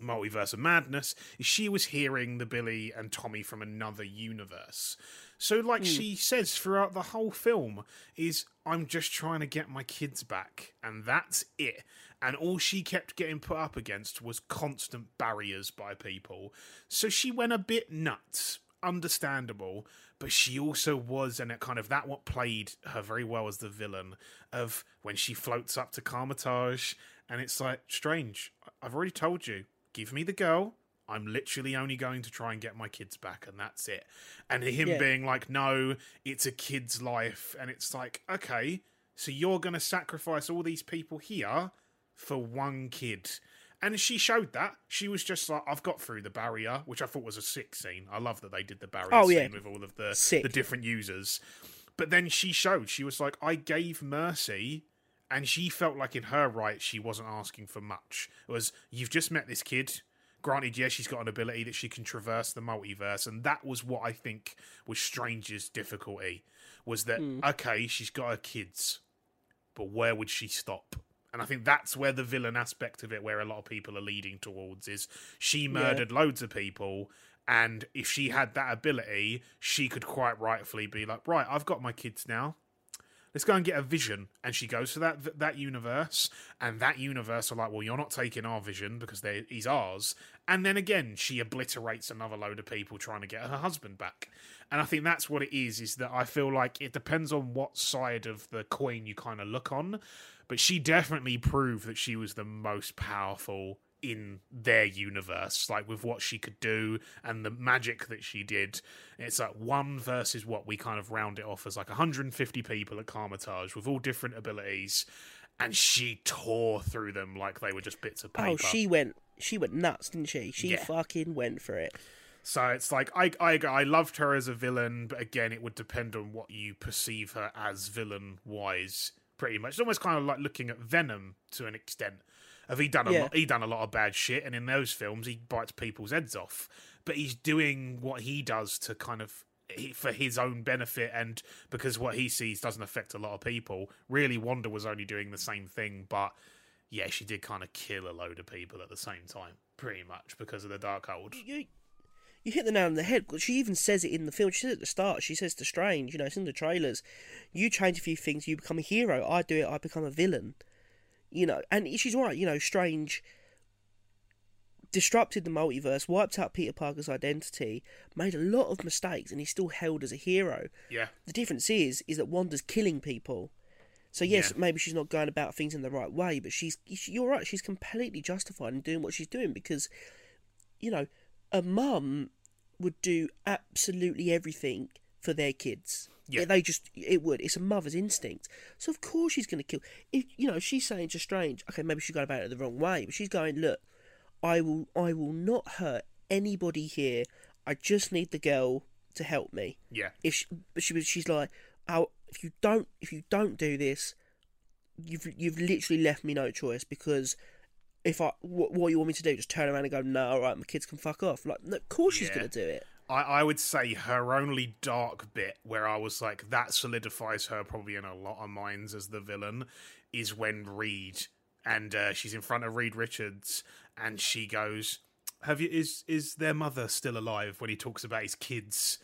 multiverse of madness is she was hearing the billy and tommy from another universe so like she says throughout the whole film is i'm just trying to get my kids back and that's it and all she kept getting put up against was constant barriers by people. So she went a bit nuts. Understandable. But she also was and it kind of that what played her very well as the villain of when she floats up to Kamar-Taj and it's like strange. I've already told you. Give me the girl. I'm literally only going to try and get my kids back and that's it. And him Yeah. being like no it's a kid's life. And it's like okay so you're going to sacrifice all these people here for one kid and she showed that. She was just like, I've got through the barrier, which I thought was a sick scene. I love that they did the barrier Oh, scene yeah. with all of the, Sick. the different users. But then she showed, she was like, I gave mercy, and she felt like in her right, she wasn't asking for much. It was, you've just met this kid. Granted, yeah, she's got an ability that she can traverse the multiverse, and that was what I think was Strange's difficulty. Was that, hmm. okay, she's got her kids, but where would she stop? And I think that's where the villain aspect of it, where a lot of people are leading towards, is she murdered loads of people. And if she had that ability, she could quite rightfully be like, right, I've got my kids now. Let's go and get a vision. And she goes to that that universe, and that universe are like, well, you're not taking our vision because they, he's ours. And then again, she obliterates another load of people trying to get her husband back. And I think that's what it is. Is that I feel like it depends on what side of the coin you kind of look on. But she definitely proved that she was the most powerful in their universe, like with what she could do and the magic that she did. It's like one versus what we kind of round it off as like 150 people at Kamar-Taj with all different abilities, and she tore through them like they were just bits of oh, paper. Oh, she went. She went nuts, didn't she? She Yeah. fucking went for it. So it's like I, I I loved her as a villain, but again, it would depend on what you perceive her as villain wise. Pretty much, it's almost kind of like looking at Venom to an extent. Have he done a Yeah. lot? He done a lot of bad shit, and in those films, he bites people's heads off. But he's doing what he does to kind of for his own benefit, and because what he sees doesn't affect a lot of people. Really, Wanda was only doing the same thing, but yeah, she did kind of kill a load of people at the same time, pretty much because of the Darkhold. You, you hit the nail on the head. She even says it in the film. She says at the start. She says to Strange, you know, it's in the trailers. You change a few things, you become a hero. I do it, I become a villain. You know, and she's right. You know, Strange disrupted the multiverse, wiped out Peter Parker's identity, made a lot of mistakes, and he's still held as a hero. Yeah, The difference is, is that Wanda's killing people. So yes, Yeah. maybe she's not going about things in the right way, but she's you're right. She's completely justified in doing what she's doing because, you know, a mum would do absolutely everything for their kids. Yeah. they just it would. It's a mother's instinct. So of course she's going to kill. If you know, she's saying to Strange, okay, maybe she's going about it the wrong way, but she's going, look, I will, I will not hurt anybody here. I just need the girl to help me yeah. if she, but she she's like oh if you don't if you don't do this you've you've literally left me no choice because if I what, what you want me to do just turn around and go no all right my kids can fuck off like of course she's Yeah. gonna do it I, I would say her only dark bit where I was like, that solidifies her probably in a lot of minds as the villain is when Reed and uh, she's in front of Reed Richards and she goes, "Have you is is their mother still alive?" When he talks about his kids.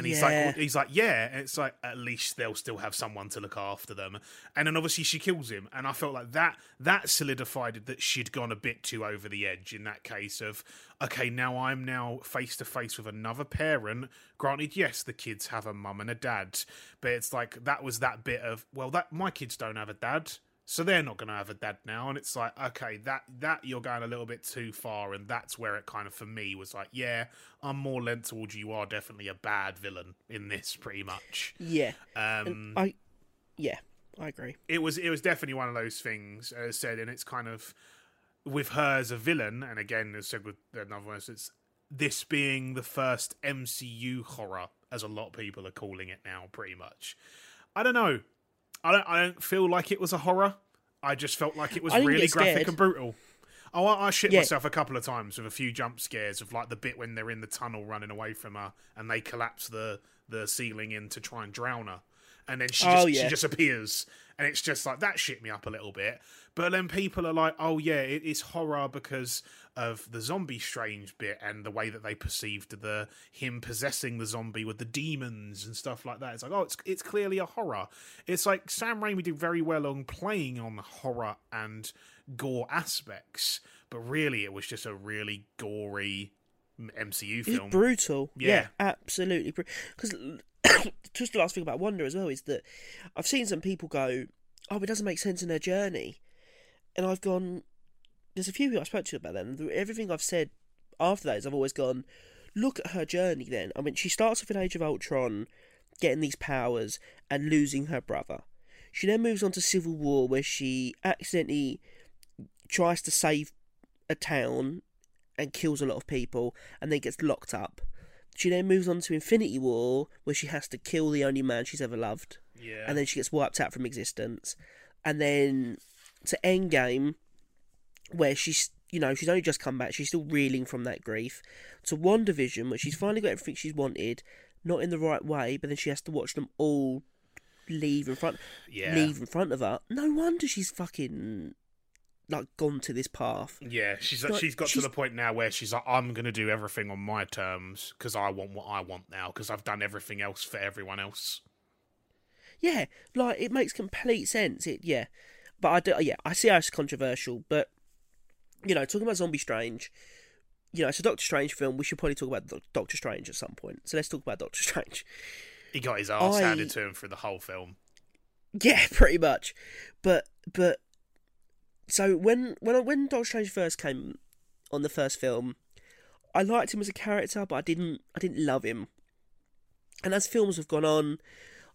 And he's Yeah. like, he's like, yeah. And it's like, at least they'll still have someone to look after them. And then obviously she kills him. And I felt like that that solidified that she'd gone a bit too over the edge in that case of, okay, now I'm now face to face with another parent. Granted, yes, the kids have a mum and a dad, but it's like that was that bit of, well, that my kids don't have a dad. So they're not going to have a dad now, and it's like, okay, that that you're going a little bit too far, and that's where it kind of for me was like, yeah, I'm more lent towards you are definitely a bad villain in this, pretty much. yeah Um, and I yeah I agree it was it was definitely one of those things, as I said, and it's kind of with her as a villain, and again, as I said with another one, it's this being the first MCU horror, as a lot of people are calling it now, pretty much. I don't know. I don't. I don't feel like it was a horror. I just felt like it was really graphic and brutal. Oh, I, I shit Yeah. myself a couple of times with a few jump scares of like the bit when they're in the tunnel running away from her and they collapse the the ceiling in to try and drown her, and then she Oh, just yeah. she just appears and it's just like that shit me up a little bit. But then people are like, "Oh yeah, it is horror because of the zombie strange bit and the way that they perceived the him possessing the zombie with the demons and stuff like that." It's like, "Oh, it's it's clearly a horror." It's like Sam Raimi did very well on playing on horror and gore aspects, but really it was just a really gory MCU film. It's brutal. Yeah. Yeah, absolutely. Because just the last thing about Wanda as well is that I've seen some people go, "Oh, it doesn't make sense in their journey," and I've gone. There's a few people I spoke to about that, and everything I've said after that is I've always gone, "Look at her journey." Then I mean, she starts off in Age of Ultron, getting these powers and losing her brother. She then moves on to Civil War, where she accidentally tries to save a town and kills a lot of people, and then gets locked up. She then moves on to Infinity War, where she has to kill the only man she's ever loved, Yeah. and then she gets wiped out from existence. And then to Endgame, where she's you know she's only just come back, she's still reeling from that grief. To WandaVision, where she's finally got everything she's wanted, not in the right way, but then she has to watch them all leave in front, Yeah. leave in front of her. No wonder she's fucking like gone to this path. Yeah, she's Like, she's got she's- to the point now where she's like, I'm going to do everything on my terms because I want what I want now because I've done everything else for everyone else. Yeah, like it makes complete sense. It yeah, but I do yeah I see how it's controversial, but you know talking about Zombie Strange, you know it's a Doctor Strange film. We should probably talk about Doc- Doctor Strange at some point. So let's talk about Doctor Strange. He got his ass I- handed to him through the whole film. Yeah, pretty much. But but so when when when Doctor Strange first came on the first film, I liked him as a character, but I didn't I didn't love him. And as films have gone on,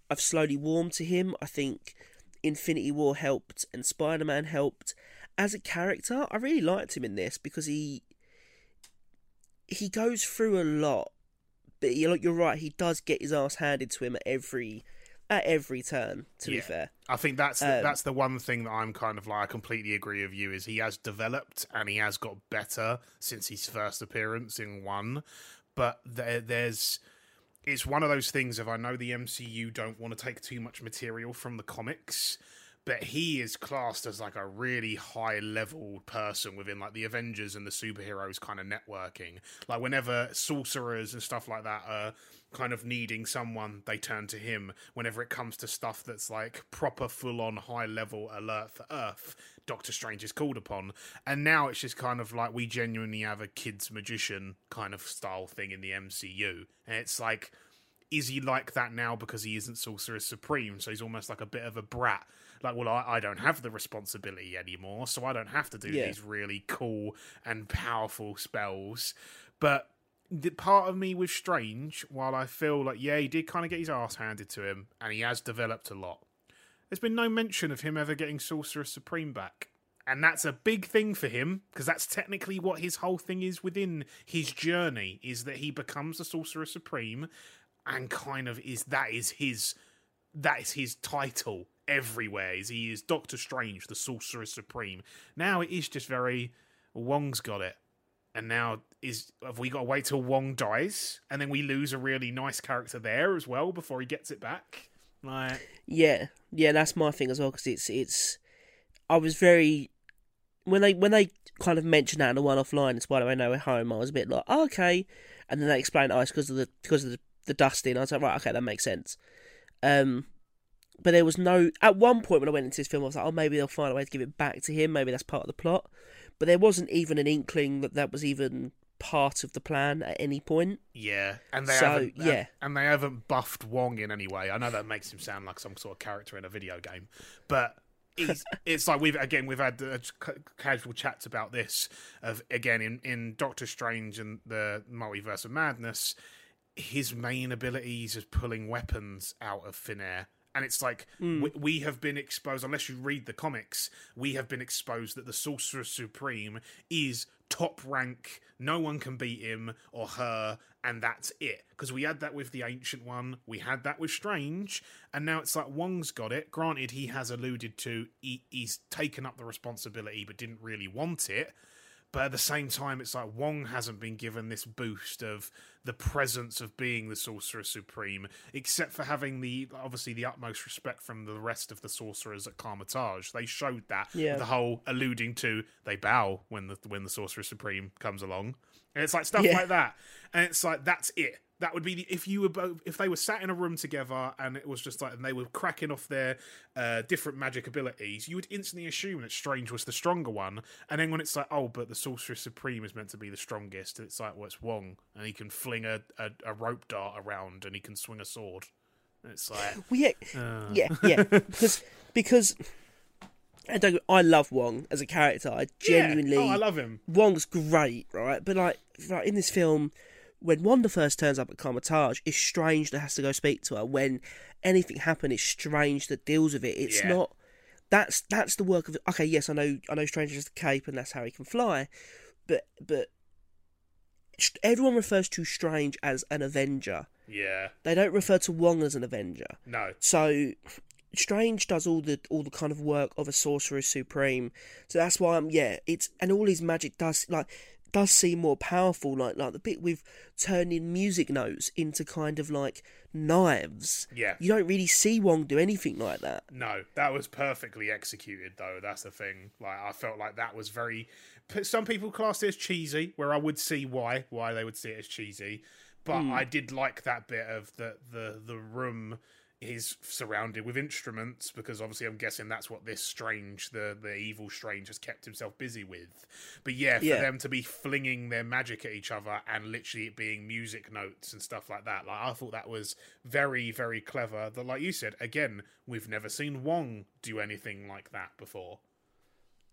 I've slowly warmed to him. I think Infinity War helped and Spider Man helped. As a character, I really liked him in this because he he goes through a lot. But you're, you're right, he does get his ass handed to him at every at every turn. To be fair, I think that's the, Um, that's the one thing that I'm kind of like I completely agree with you is he has developed and he has got better since his first appearance in one, but there, there's it's one of those things of I know the MCU don't want to take too much material from the comics, but he is classed as like a really high level person within like the Avengers and the superheroes kind of networking. Like whenever sorcerers and stuff like that are kind of needing someone, they turn to him. Whenever it comes to stuff that's like proper full on high level alert for Earth, Doctor Strange is called upon. And now it's just kind of like we genuinely have a kids magician kind of style thing in the MCU. And it's like is he like that now because he isn't Sorcerer Supreme? So he's almost like a bit of a brat. Like, well, I, I don't have the responsibility anymore, so I don't have to do Yeah. these really cool and powerful spells. But the part of me with Strange, while I feel like, yeah, he did kind of get his ass handed to him, and he has developed a lot, there's been no mention of him ever getting Sorcerer Supreme back. And that's a big thing for him because that's technically what his whole thing is within his journey is that he becomes the Sorcerer Supreme and kind of is that is his that is his title everywhere he is Doctor Strange the Sorcerer Supreme. Now it is just very Wong's got it. And now is have we got to wait till Wong dies and then we lose a really nice character there as well before he gets it back? Like Yeah, yeah, that's my thing as well because it's it's. I was very when they when they kind of mentioned that in a one-off line in Spider-Man No Way Home, I was a bit like, oh, okay, and then they explained, oh, it's because of the because of the, the dusting. I was like, right, okay, that makes sense. Um, but there was no at one point when I went into this film, I was like, oh, maybe they'll find a way to give it back to him. Maybe that's part of the plot. But there wasn't even an inkling that that was even part of the plan at any point. Yeah, and they So, haven't, yeah. and they haven't buffed Wong in any way. I know that makes him sound like some sort of character in a video game, but it's like we've again we've had uh, casual chats about this of again in in Doctor Strange and the Multiverse of Madness, his main abilities is pulling weapons out of thin air. And it's like hmm. we, we have been exposed, unless you read the comics, we have been exposed that the Sorcerer Supreme is top rank. No one can beat him or her, and that's it. Because we had that with the Ancient One, we had that with Strange, and now it's like Wong's got it. Granted, he has alluded to he, he's taken up the responsibility but didn't really want it. But at the same time, it's like Wong hasn't been given this boost of the presence of being the Sorcerer Supreme, except for having the obviously the utmost respect from the rest of the sorcerers at Kamar-Taj. They showed that Yeah. the whole alluding to they bow when the when the Sorcerer Supreme comes along, and it's like stuff Yeah. like that, and it's like that's it. That would be the, if you were both if they were sat in a room together and it was just like and they were cracking off their uh, different magic abilities, you would instantly assume that Strange was the stronger one. And then when it's like, oh, but the Sorcerer Supreme is meant to be the strongest, it's like, well, it's Wong, and he can fling a, a, a rope dart around and he can swing a sword. And it's like, Well, yeah, yeah, yeah. Because because I don't. I love Wong as a character. I genuinely. yeah. oh, I love him. Wong's great, right? But like, right in this film, when Wanda first turns up at Kamar-Taj, it's Strange that has to go speak to her. When anything happens, it's Strange that deals with it. It's Yeah. not. That's that's the work of. Okay, yes, I know. I know Strange has the cape, and that's how he can fly. But but everyone refers to Strange as an Avenger. Yeah, They don't refer to Wong as an Avenger. no, So Strange does all the all the kind of work of a sorcerer supreme. So that's why I'm yeah, it's and all his magic does like does seem more powerful, like like the bit with turning music notes into kind of like knives. Yeah. You don't really see Wong do anything like that. No, that was perfectly executed, though. That's the thing. Like, I felt like that was very. Some people class it as cheesy, where I would see why why they would see it as cheesy, but hmm. I did like that bit of the the the room is surrounded with instruments because obviously I'm guessing that's what this strange the the evil strange has kept himself busy with. But yeah, for Yeah. them to be flinging their magic at each other and literally it being music notes and stuff like that, like I thought that was very very clever. That like you said, again, we've never seen Wong do anything like that before.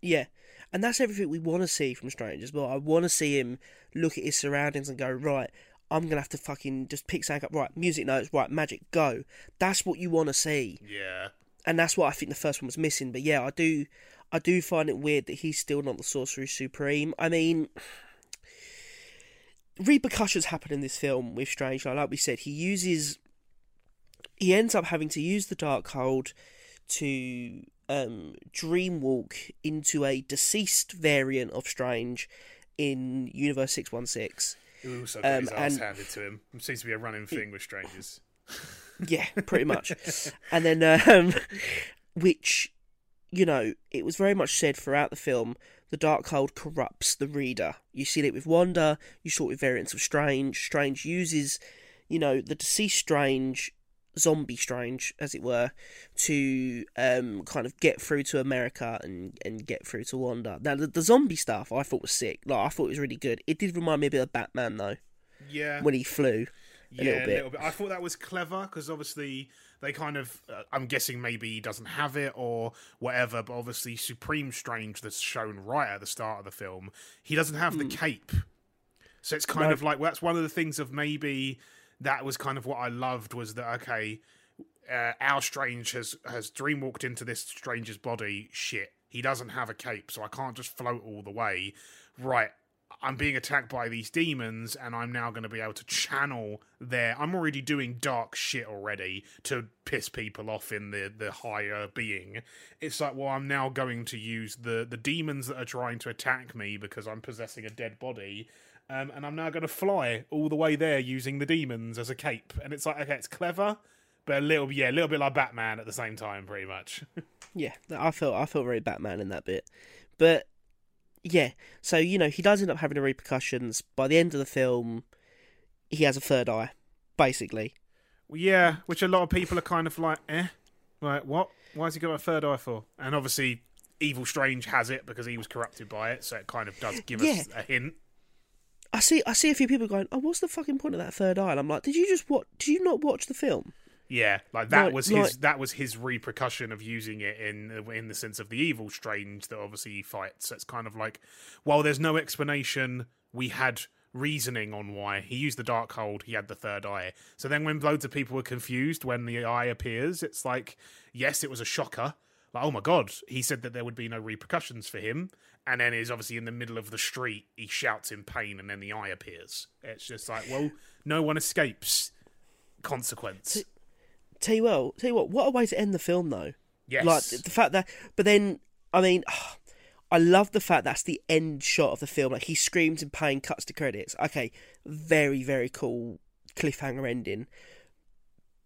Yeah. And that's everything we want to see from Strange as well. I want to see him look at his surroundings and go, right, I'm going to have to fucking just pick something up. Right, music notes, right, magic, go. That's what you want to see. Yeah. and that's what I think the first one was missing. But yeah, I do, I do find it weird that he's still not the Sorcerer Supreme. I mean, repercussions happen in this film with Strange. Like, we said, he uses, he ends up having to use the Darkhold to um, dreamwalk into a deceased variant of Strange in Universe Six One Six. Who also got Um, his ass and- handed to him. It seems to be a running thing with strangers. Yeah, pretty much. and then, um, which, you know, it was very much said throughout the film, the dark Darkhold corrupts the reader. You see it with Wanda, you saw it with variants of Strange. Strange uses, you know, the deceased Strange, zombie Strange, as it were, to um, kind of get through to America and, and get through to Wanda. Now, the, the zombie stuff I thought was sick. Like, I thought it was really good. It did remind me a bit of Batman, though, Yeah. when he flew. yeah, little bit. I thought that was clever because obviously they kind of. Uh, I'm guessing maybe he doesn't have it or whatever, but obviously Supreme Strange, that's shown right at the start of the film, he doesn't have the cape. So it's kind No. of like well, that's one of the things of maybe that was kind of what I loved was that okay, uh, our Strange has has dreamwalked into this stranger's body. Shit, he doesn't have a cape, so I can't just float all the way. Right, I'm being attacked by these demons, and I'm now going to be able to channel their. I'm already doing dark shit already to piss people off in the the higher being. It's like, well, I'm now going to use the the demons that are trying to attack me because I'm possessing a dead body. Um, and I'm now going to fly all the way there using the demons as a cape, and it's like okay, it's clever, but a little, yeah, a little bit like Batman at the same time, pretty much. Yeah, I felt I felt very Batman in that bit, but yeah. So you know he does end up having the repercussions. By the end of the film, he has a third eye, basically. Well, yeah, which a lot of people are kind of like, eh, like what? Why has he got a third eye for? And obviously, Evil Strange has it because he was corrupted by it, so it kind of does give us a hint. I see I see a few people going, "Oh, what's the fucking point of that third eye?" And I'm like, "Did you just what? Did you not watch the film?" Yeah, like that Like- was his like- that was his repercussion of using it in in the sense of the evil strange that obviously he fights. So it's kind of like, while there's no explanation, we had reasoning on why he used the Darkhold. He had the third eye. So then when loads of people were confused when the eye appears, it's like, yes, it was a shocker. Like, oh my god, he said that there would be no repercussions for him, and then is obviously in the middle of the street. He shouts in pain, and then the eye appears. It's just like, well, no one escapes consequence. Tell you what, tell you what, what a way to end the film though. Yes. Like the fact that, but then I mean, I love the fact that's the end shot of the film. Like he screams in pain, cuts to credits. Okay, very very cool cliffhanger ending.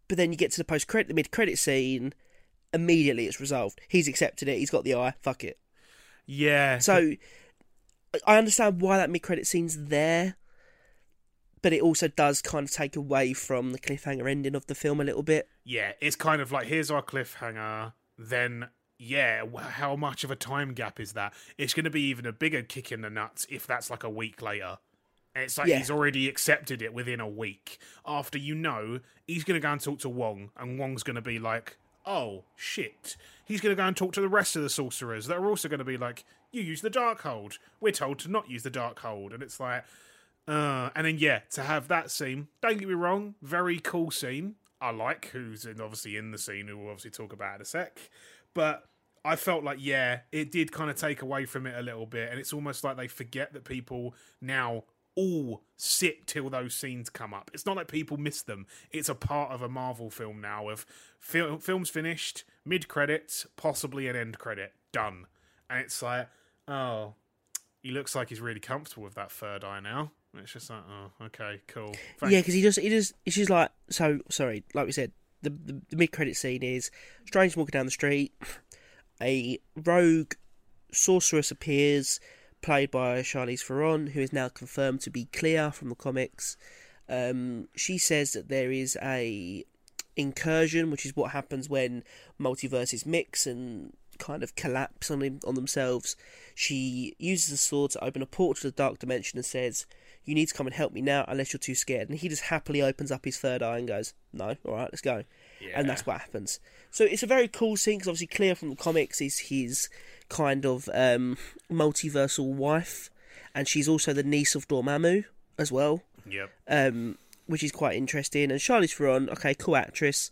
But then you get to the post credit, the mid credit scene. Immediately, it's resolved. He's accepted it. He's got the eye. Fuck it. Yeah. So I understand why that mid credit scene's there, but it also does kind of take away from the cliffhanger ending of the film a little bit. yeah, it's kind of like here's our cliffhanger. Then yeah, how much of a time gap is that? It's going to be even a bigger kick in the nuts if that's like a week later. And it's like Yeah. he's already accepted it within a week after you know he's going to go and talk to Wong, and Wong's going to be like, "Oh shit." He's going to go and talk to the rest of the sorcerers that are also going to be like, "You use the Darkhold. We're told to not use the Darkhold," and it's like, uh, and then yeah, to have that scene. Don't get me wrong, very cool scene. I like who's in, obviously in the scene, who we'll obviously talk about in a sec. But I felt like yeah, it did kind of take away from it a little bit, and it's almost like they forget that people now all sit till those scenes come up. It's not like people miss them. It's a part of a Marvel film now. Of fil- films finished, mid credits, possibly an end credit, done, and it's like oh he looks like he's really comfortable with that third eye now. It's just like, oh, okay, cool. Thanks. Yeah, because he just he just it's just like so. Sorry, like we said, the the, the mid credit scene is Strange walking down the street. A rogue sorceress appears, played by Charlize Theron, who is now confirmed to be Clea from the comics. Um, she says that there is a incursion, which is what happens when multiverses mix and kind of collapse on them, on themselves. She uses the sword to open a portal to the dark dimension and says, "You need to come and help me now, unless you're too scared." And he just happily opens up his third eye and goes, "No, all right, let's go." And that's what happens. So it's a very cool scene because obviously, Clea from the comics is his kind of um, multiversal wife, and she's also the niece of Dormammu as well Yep. um, which is quite interesting. And Charlize Theron, okay, cool actress,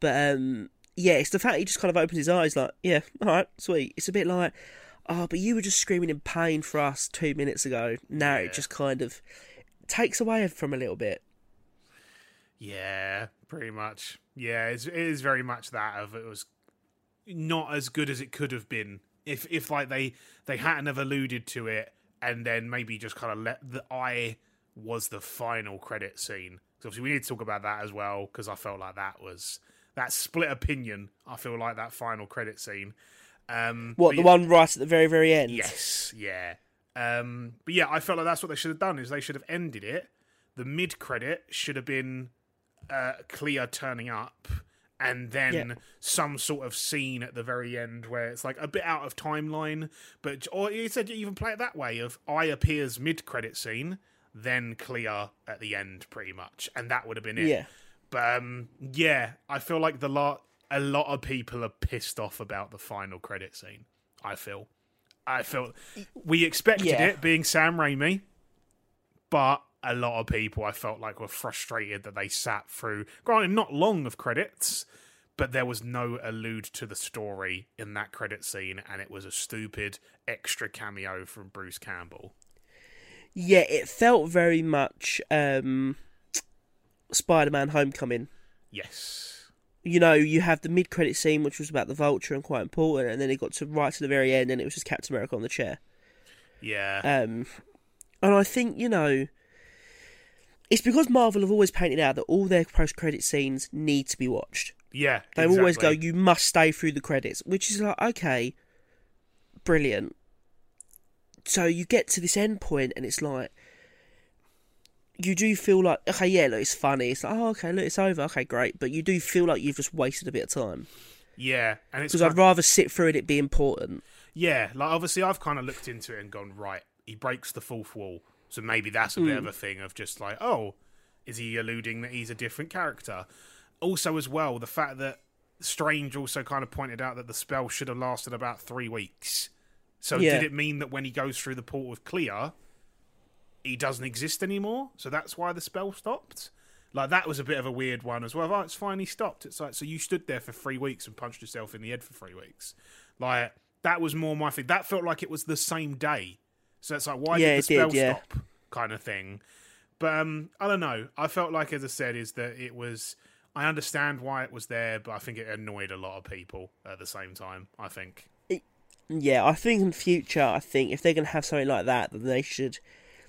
but um, yeah, it's the fact he just kind of opens his eyes, like, yeah, all right, sweet. It's a bit like, oh, but you were just screaming in pain for us two minutes ago. Now it just kind of takes away from a little bit. Yeah, pretty much. Yeah, it's, it is very much that of it was not as good as it could have been if if like they they hadn't have alluded to it and then maybe just kind of let the eye was the final credit scene. 'Cause obviously we need to talk about that as well because I felt like that was that split opinion. I feel like that final credit scene. Um, What the yeah- one right at the very very end? Yes, yeah. Um, but yeah, I felt like that's what they should have done. Is they should have ended it. The mid credit should have been uh, Clea turning up, and then Yeah. some sort of scene at the very end where it's like a bit out of timeline. But or you said you even play it that way of I appears mid credit scene, then Clea at the end, pretty much, and that would have been it. Yeah. But um, yeah, eye feel like the lot a lot of people are pissed off about the final credit scene. I feel. I feel we expected Yeah. it being Sam Raimi, but a lot of people I felt like were frustrated that they sat through, granted, not long of credits, but there was no allude to the story in that credit scene, and it was a stupid extra cameo from Bruce Campbell. Yeah, it felt very much um, Spider-Man: Homecoming. Yes. you know, you have the mid credit scene, which was about the vulture and quite important, and then it got to right to the very end, and it was just Captain America on the chair. Yeah. Um, and I think you know, it's because Marvel have always painted out that all their post credit scenes need to be watched. yeah. They always go, "You must stay through the credits," which is like, okay, brilliant. So you get to this end point, and it's like. You do feel like okay, yeah, look, it's funny. It's like, oh, okay, look, it's over. Okay, great, but you do feel like you've just wasted a bit of time Yeah. And because I'd rather sit through it. It be important. Yeah, like obviously I've kind of looked into it and gone right. He breaks the fourth wall, so maybe that's a bit of hmm. a thing of just like, oh, is he alluding that he's a different character? Also, as well, the fact that Strange also kind of pointed out that the spell should have lasted about three weeks. So Yeah. did it mean that when he goes through the portal with Clea, he doesn't exist anymore? So that's why the spell stopped. Like that was a bit of a weird one as well. Oh, it's finally stopped. It's like so you stood there for three weeks and punched yourself in the head for three weeks. Like that was more my thing. That felt like it was the same day. So it's like why Yeah, did the spell did, yeah. stop? Kind of thing. But um, I don't know. I felt like, as I said, is that it was. I understand why it was there, but I think it annoyed a lot of people at the same time. I think. Yeah, I think in future, I think if they're going to have something like that, then they should,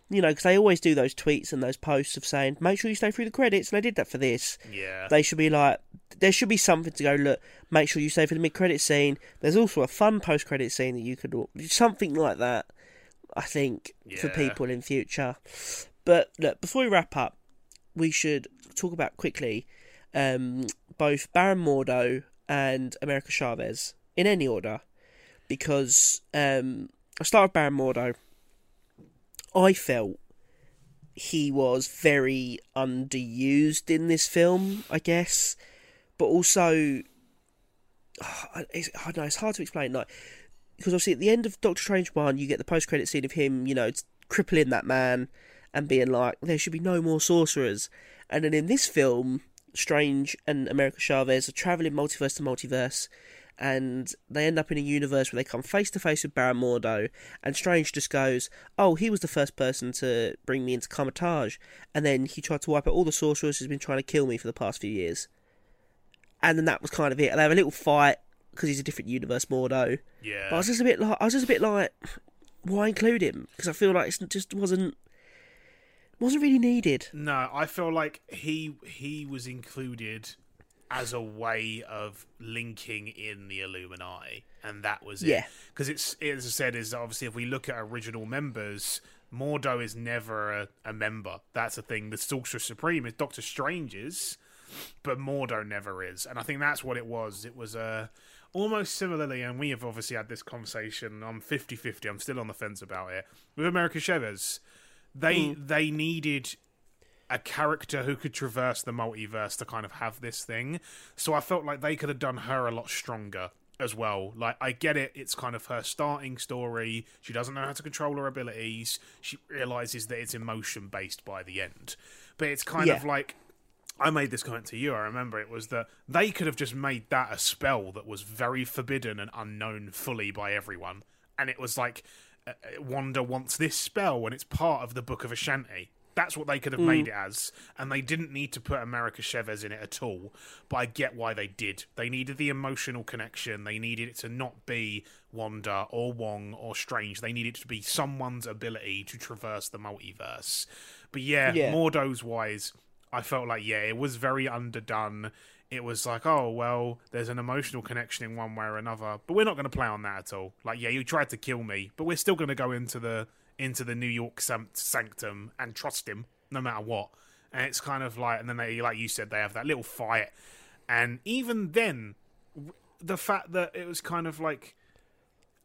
you know, because they always do those tweets and those posts of saying, make sure you stay through the credits, and they did that for this. Yeah. They should be like, there should be something to go, look, make sure you stay for the mid credit scene. There's also a fun post credit scene that you could, something like that, I think, for people in future. But look, before we wrap up, we should talk about quickly um, both Baron Mordo and America Chavez in any order because um, I start with Baron Mordo. I felt he was very underused in this film, I guess, but also it's, I don't know it's hard to explain. Like because obviously at the end of Doctor Strange one, you get the post credit scene of him, you know, crippling that man and being like, there should be no more sorcerers. And then in this film, Strange and America Chavez are traveling multiverse to multiverse, and they end up in a universe where they come face to face with Baron Mordo, and Strange just goes, "Oh, he was the first person to bring me into Kamar-Taj, and then he tried to wipe out all the sorcerers who's been trying to kill me for the past few years." And then that was kind of it. And they have a little fight because he's a different universe, Mordo. Yeah. But I was just a bit like, I was just a bit like, why include him? Because I feel like it just wasn't wasn't really needed. No, I feel like he he was included as a way of linking in the Illuminati, and that was it. Yeah. Because it's as I said, is obviously if we look at original members, Mordo is never a, a member. That's a thing. The Sorcerer Supreme is Doctor Strange's, but Mordo never is, and I think that's what it was. It was a. Almost similarly, and we have obviously had this conversation. I'm 50 50, I'm still on the fence about it. With America Chavez, they hmm. they needed a character who could traverse the multiverse to kind of have this thing. So I felt like they could have done her a lot stronger as well. Like I get it, it's kind of her starting story. She doesn't know how to control her abilities. She realizes that it's emotion based by the end. But it's kind of like I made this comment to you. I remember it was that they could have just made that a spell that was very forbidden and unknown fully by everyone, and it was like uh, uh, Wanda wants this spell when it's part of the Book of Vishanti. That's what they could have made it as, and they didn't need to put America Chavez in it at all. But I get why they did. They needed the emotional connection. They needed it to not be Wanda or Wong or Strange. They needed it to be someone's ability to traverse the multiverse. But yeah, Yeah. Mordo's wise, I felt like yeah, it was very underdone. It was like, oh well, there's an emotional connection in one way or another, but we're not going to play on that at all. Like, yeah, you tried to kill me, but we're still going to go into the into the New York sanctum and trust him no matter what. And it's kind of like, and then they, like you said, they have that little fight, and even then, the fact that it was kind of like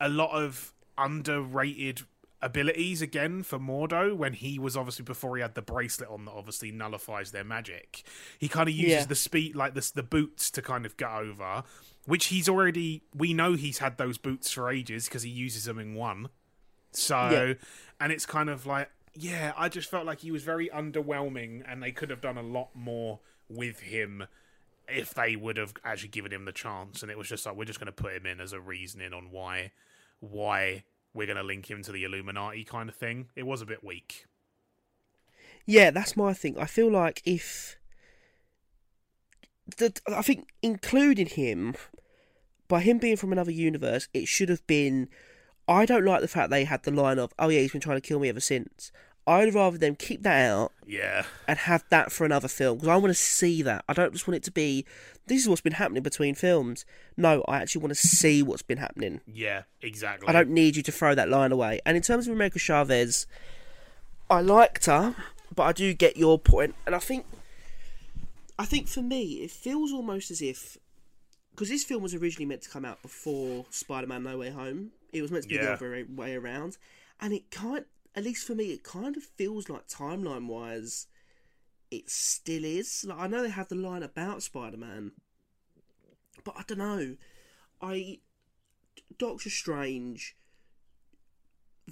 a lot of underrated abilities again for Mordo when he was obviously before he had the bracelet on that obviously nullifies their magic. He kind of uses Yeah. the speed like this the boots to kind of get over, which he's already we know he's had those boots for ages because he uses them in one. So, Yeah. and it's kind of like yeah, I just felt like he was very underwhelming and they could have done a lot more with him if they would have actually given him the chance and it was just like we're just going to put him in as a reasoning on why why we're going to link him to the illuminati kind of thing it was a bit weak Yeah, that's my thing. I feel like if the, I think including him by him being from another universe, it should have been. I don't like the fact they had the line of, "Oh yeah, he's been trying to kill me ever since." I'd rather them keep that out yeah and have that for another film because I want to see that. I don't just want it to be. This is what's been happening between films. No, I actually want to see what's been happening. yeah exactly I don't need you to throw that line away. And in terms of America Chavez, I liked her, but I do get your point. And I think, I think for me, it feels almost as if, because this film was originally meant to come out before Spider-Man: No Way Home. It was meant to be the other way around, and it kind, at least for me, it kind of feels like timeline-wise, it still is. Like I know they have the line about Spider-Man, but I don't know. I Doctor Strange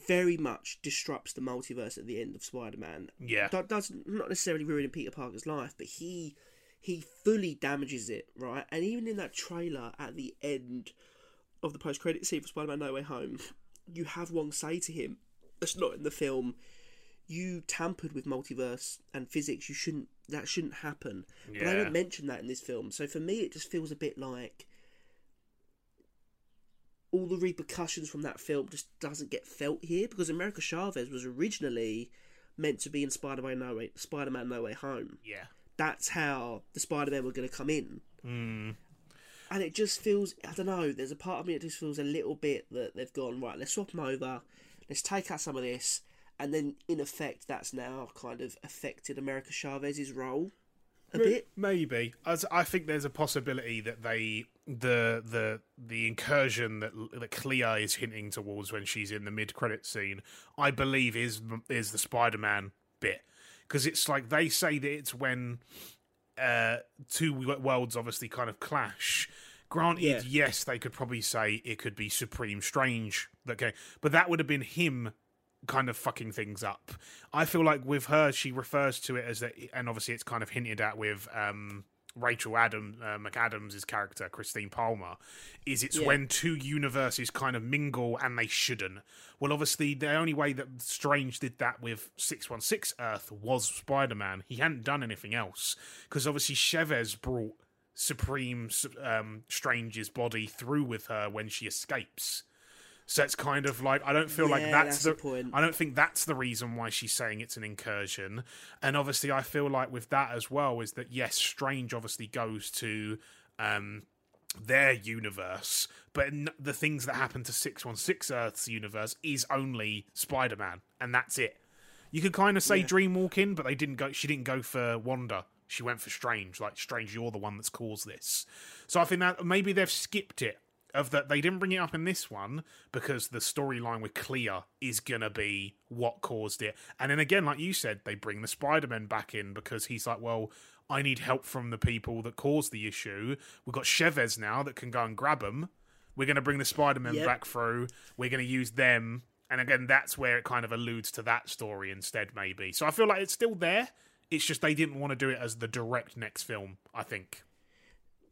very much disrupts the multiverse at the end of Spider-Man. Yeah. That does not necessarily ruin Peter Parker's life, but he he fully damages it, right? And even in that trailer at the end of the post-credit scene for Spider-Man: No Way Home, you have Wong say to him, "That's not in the film. You tampered with multiverse and physics. You shouldn't. That shouldn't happen." But i don't mention that in this film. So for me, it just feels a bit like all the repercussions from that film just doesn't get felt here because America Chavez was originally meant to be in Spider-Man No Way Spider-Man No Way Home. Yeah. That's how the Spider-Man were going to come in. Mm. And it just feels I don't know. There's a part of me that just feels a little bit that they've gone right. Let's swap them over. Let's take out some of this, and then in effect, that's now kind of affected America Chavez's role a bit. Maybe. As I think there's a possibility that they the the the incursion that that Clea is hinting towards when she's in the mid credit scene, I believe is is the Spider-Man bit because it's like they say that it's when uh two worlds obviously kind of clash. Granted, Yeah. yes, they could probably say it could be Supreme Strange, okay, but that would have been him kind of fucking things up. I feel like with her, she refers to it as that, and obviously it's kind of hinted at with um, Rachel Adam uh, McAdams' character, Christine Palmer. Is it's Yeah. when two universes kind of mingle and they shouldn't. Well, obviously the only way that Strange did that with Six One Six Earth was Spider Man. He hadn't done anything else because obviously Chavez brought Supreme um, Strange's body through with her when she escapes. So it's kind of like I don't feel like that's, that's the point. I don't think that's the reason why she's saying it's an incursion. And obviously, I feel like with that as well is that yes, Strange obviously goes to um, their universe, but the things that happen to Six One Six Earth's universe is only Spider Man, and that's it. You could kind of say Yeah. Dreamwalking, but they didn't go. She didn't go for Wanda. She went for Strange. Like Strange, you're the one that's caused this. So I think that maybe they've skipped it. Of that, they didn't bring it up in this one because the storyline with Clea is gonna be what caused it. And then again, like you said, they bring the Spider Man back in because he's like, well, I need help from the people that caused the issue. We've got Chavez now that can go and grab them. We're going to bring the Spider Man Yep. back through. We're going to use them. And again, that's where it kind of alludes to that story instead, maybe. So I feel like it's still there. It's just they didn't want to do it as the direct next film, I think.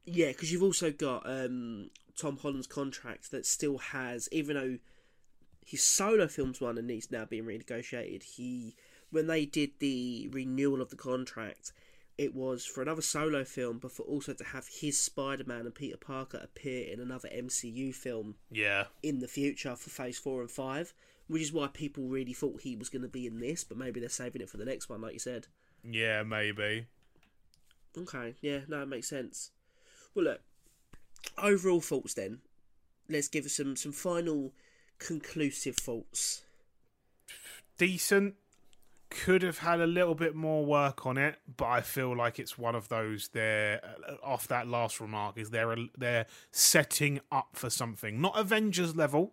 Yeah, because you've also got um, Tom Holland's contract that still has, even though his solo films one and he's now being renegotiated. He, when they did the renewal of the contract, it was for another solo film, but for also to have his Spider Man and Peter Parker appear in another MCU film Yeah. in the future for Phase Four and Five, which is why people really thought he was going to be in this, but maybe they're saving it for the next one, like you said. Yeah, maybe. Okay, yeah, no, it makes sense. Well, look, overall thoughts then. Let's give us some some final conclusive thoughts. Decent. Could have had a little bit more work on it, but I feel like it's one of those. They're uh, off that last remark. Is they're they're setting up for something, not Avengers level,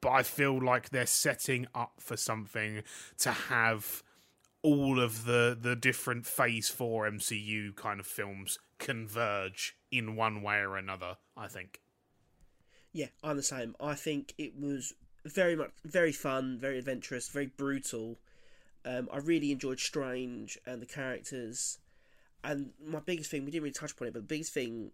but I feel like they're setting up for something to have all of the the different Phase Four MCU kind of films converge in one way or another. I think. Yeah, I'm the same. I think it was very much very fun, very adventurous, very brutal. Um, I really enjoyed Strange and the characters. And my biggest thing, we didn't really touch upon it, but the biggest thing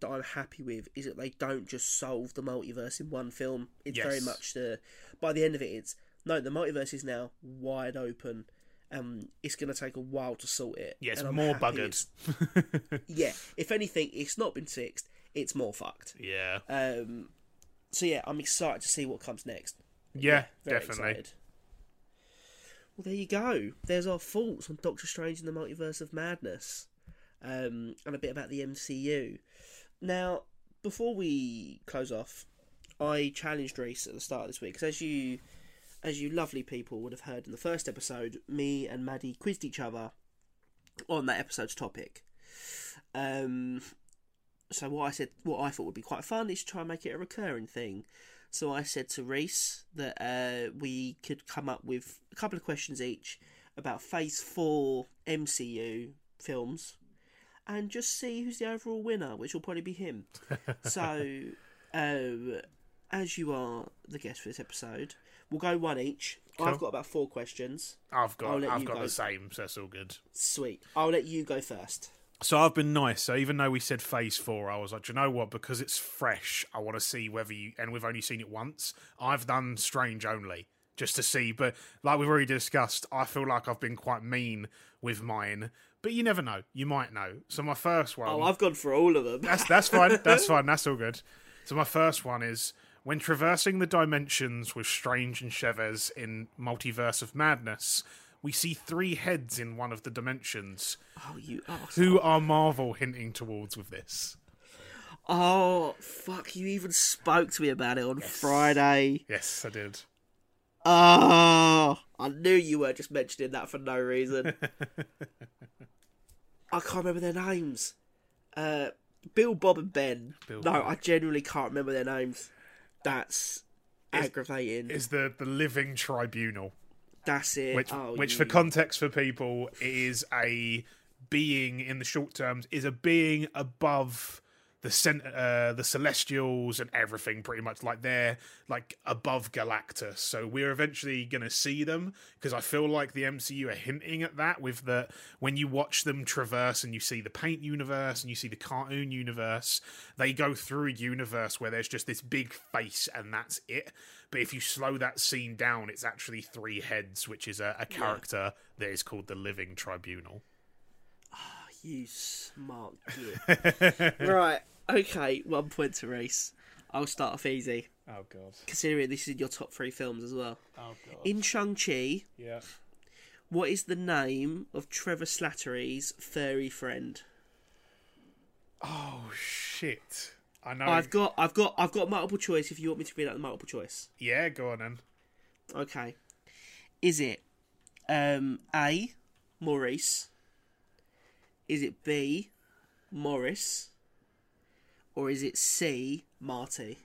that I'm happy with is that they don't just solve the multiverse in one film. It's very much the by the end of it, it's no, the multiverse is now wide open. Um, it's going to take a while to sort it. Yeah, it's more buggered. Yeah, if anything, it's not been fixed. It's more fucked. yeah. Um, so yeah, I'm excited to see what comes next. Yeah, Very definitely. excited. Well, there you go. There's our thoughts on Doctor Strange in the Multiverse of Madness, um, and a bit about the MCU. Now, before we close off, I challenged Rhys at the start of this week because, as you, as you lovely people would have heard in the first episode, me and Maddie quizzed each other on that episode's topic. Um, so what I said, what I thought would be quite fun is to try and make it a recurring thing. So I said to Rhys that uh, we could come up with a couple of questions each about Phase Four MCU films, and just see who's the overall winner, which will probably be him. so, um, as you are the guest for this episode, we'll go one each. I've got about four questions. I've got I've got go. the same, so that's all good. Sweet. I'll let you go first. So I've been nice. So even though we said phase four, I was like, "Do you know what? Because it's fresh, I want to see whether you. And we've only seen it once. I've done Strange only just to see. But like we've already discussed, I feel like I've been quite mean with mine. But you never know. You might know. So my first oh, one. Oh, I've gone for all of them. That's that's fine. That's fine. That's all good. So my first one is When traversing the dimensions with Strange and Chavez in Multiverse of Madness, we see three heads in one of the dimensions. Oh, you arsehole. Who are Marvel hinting towards with this? Oh, fuck, you even spoke to me about it on Friday. Yes, I did. Oh, I knew you were just mentioning that for no reason. I can't remember their names. Uh, Bill, Bob, and Ben. Bill, no, Bob. I genuinely can't remember their names. That's Is- aggravating. Is the the Living Tribunal, That's it. which oh, which you- for context for people is a being in the short terms is a being above the cent- uh, the celestials and everything pretty much like they're like above galactus. So we're eventually going to see them because i feel like the mcu are hinting at that with the when you watch them traverse and you see the paint universe and you see the cartoon universe they go through a universe where there's just this big face and that's it. But if you slow that scene down it's actually three heads which is a, a character that is called the living tribunal. Ah, You smart git. right, okay, one point to Rhys. I'll start off easy, oh god considering this is your top three films as well. oh god In Shang-Chi, yeah what is the name of Trevor Slattery's furry friend? Oh shit! I know. I've got, I've got, I've got multiple choice. If you want me to read out the multiple choice, Yeah, go on then. okay. Is it um, A. Maurice? Is it B. Morris? Or is it C. Marty?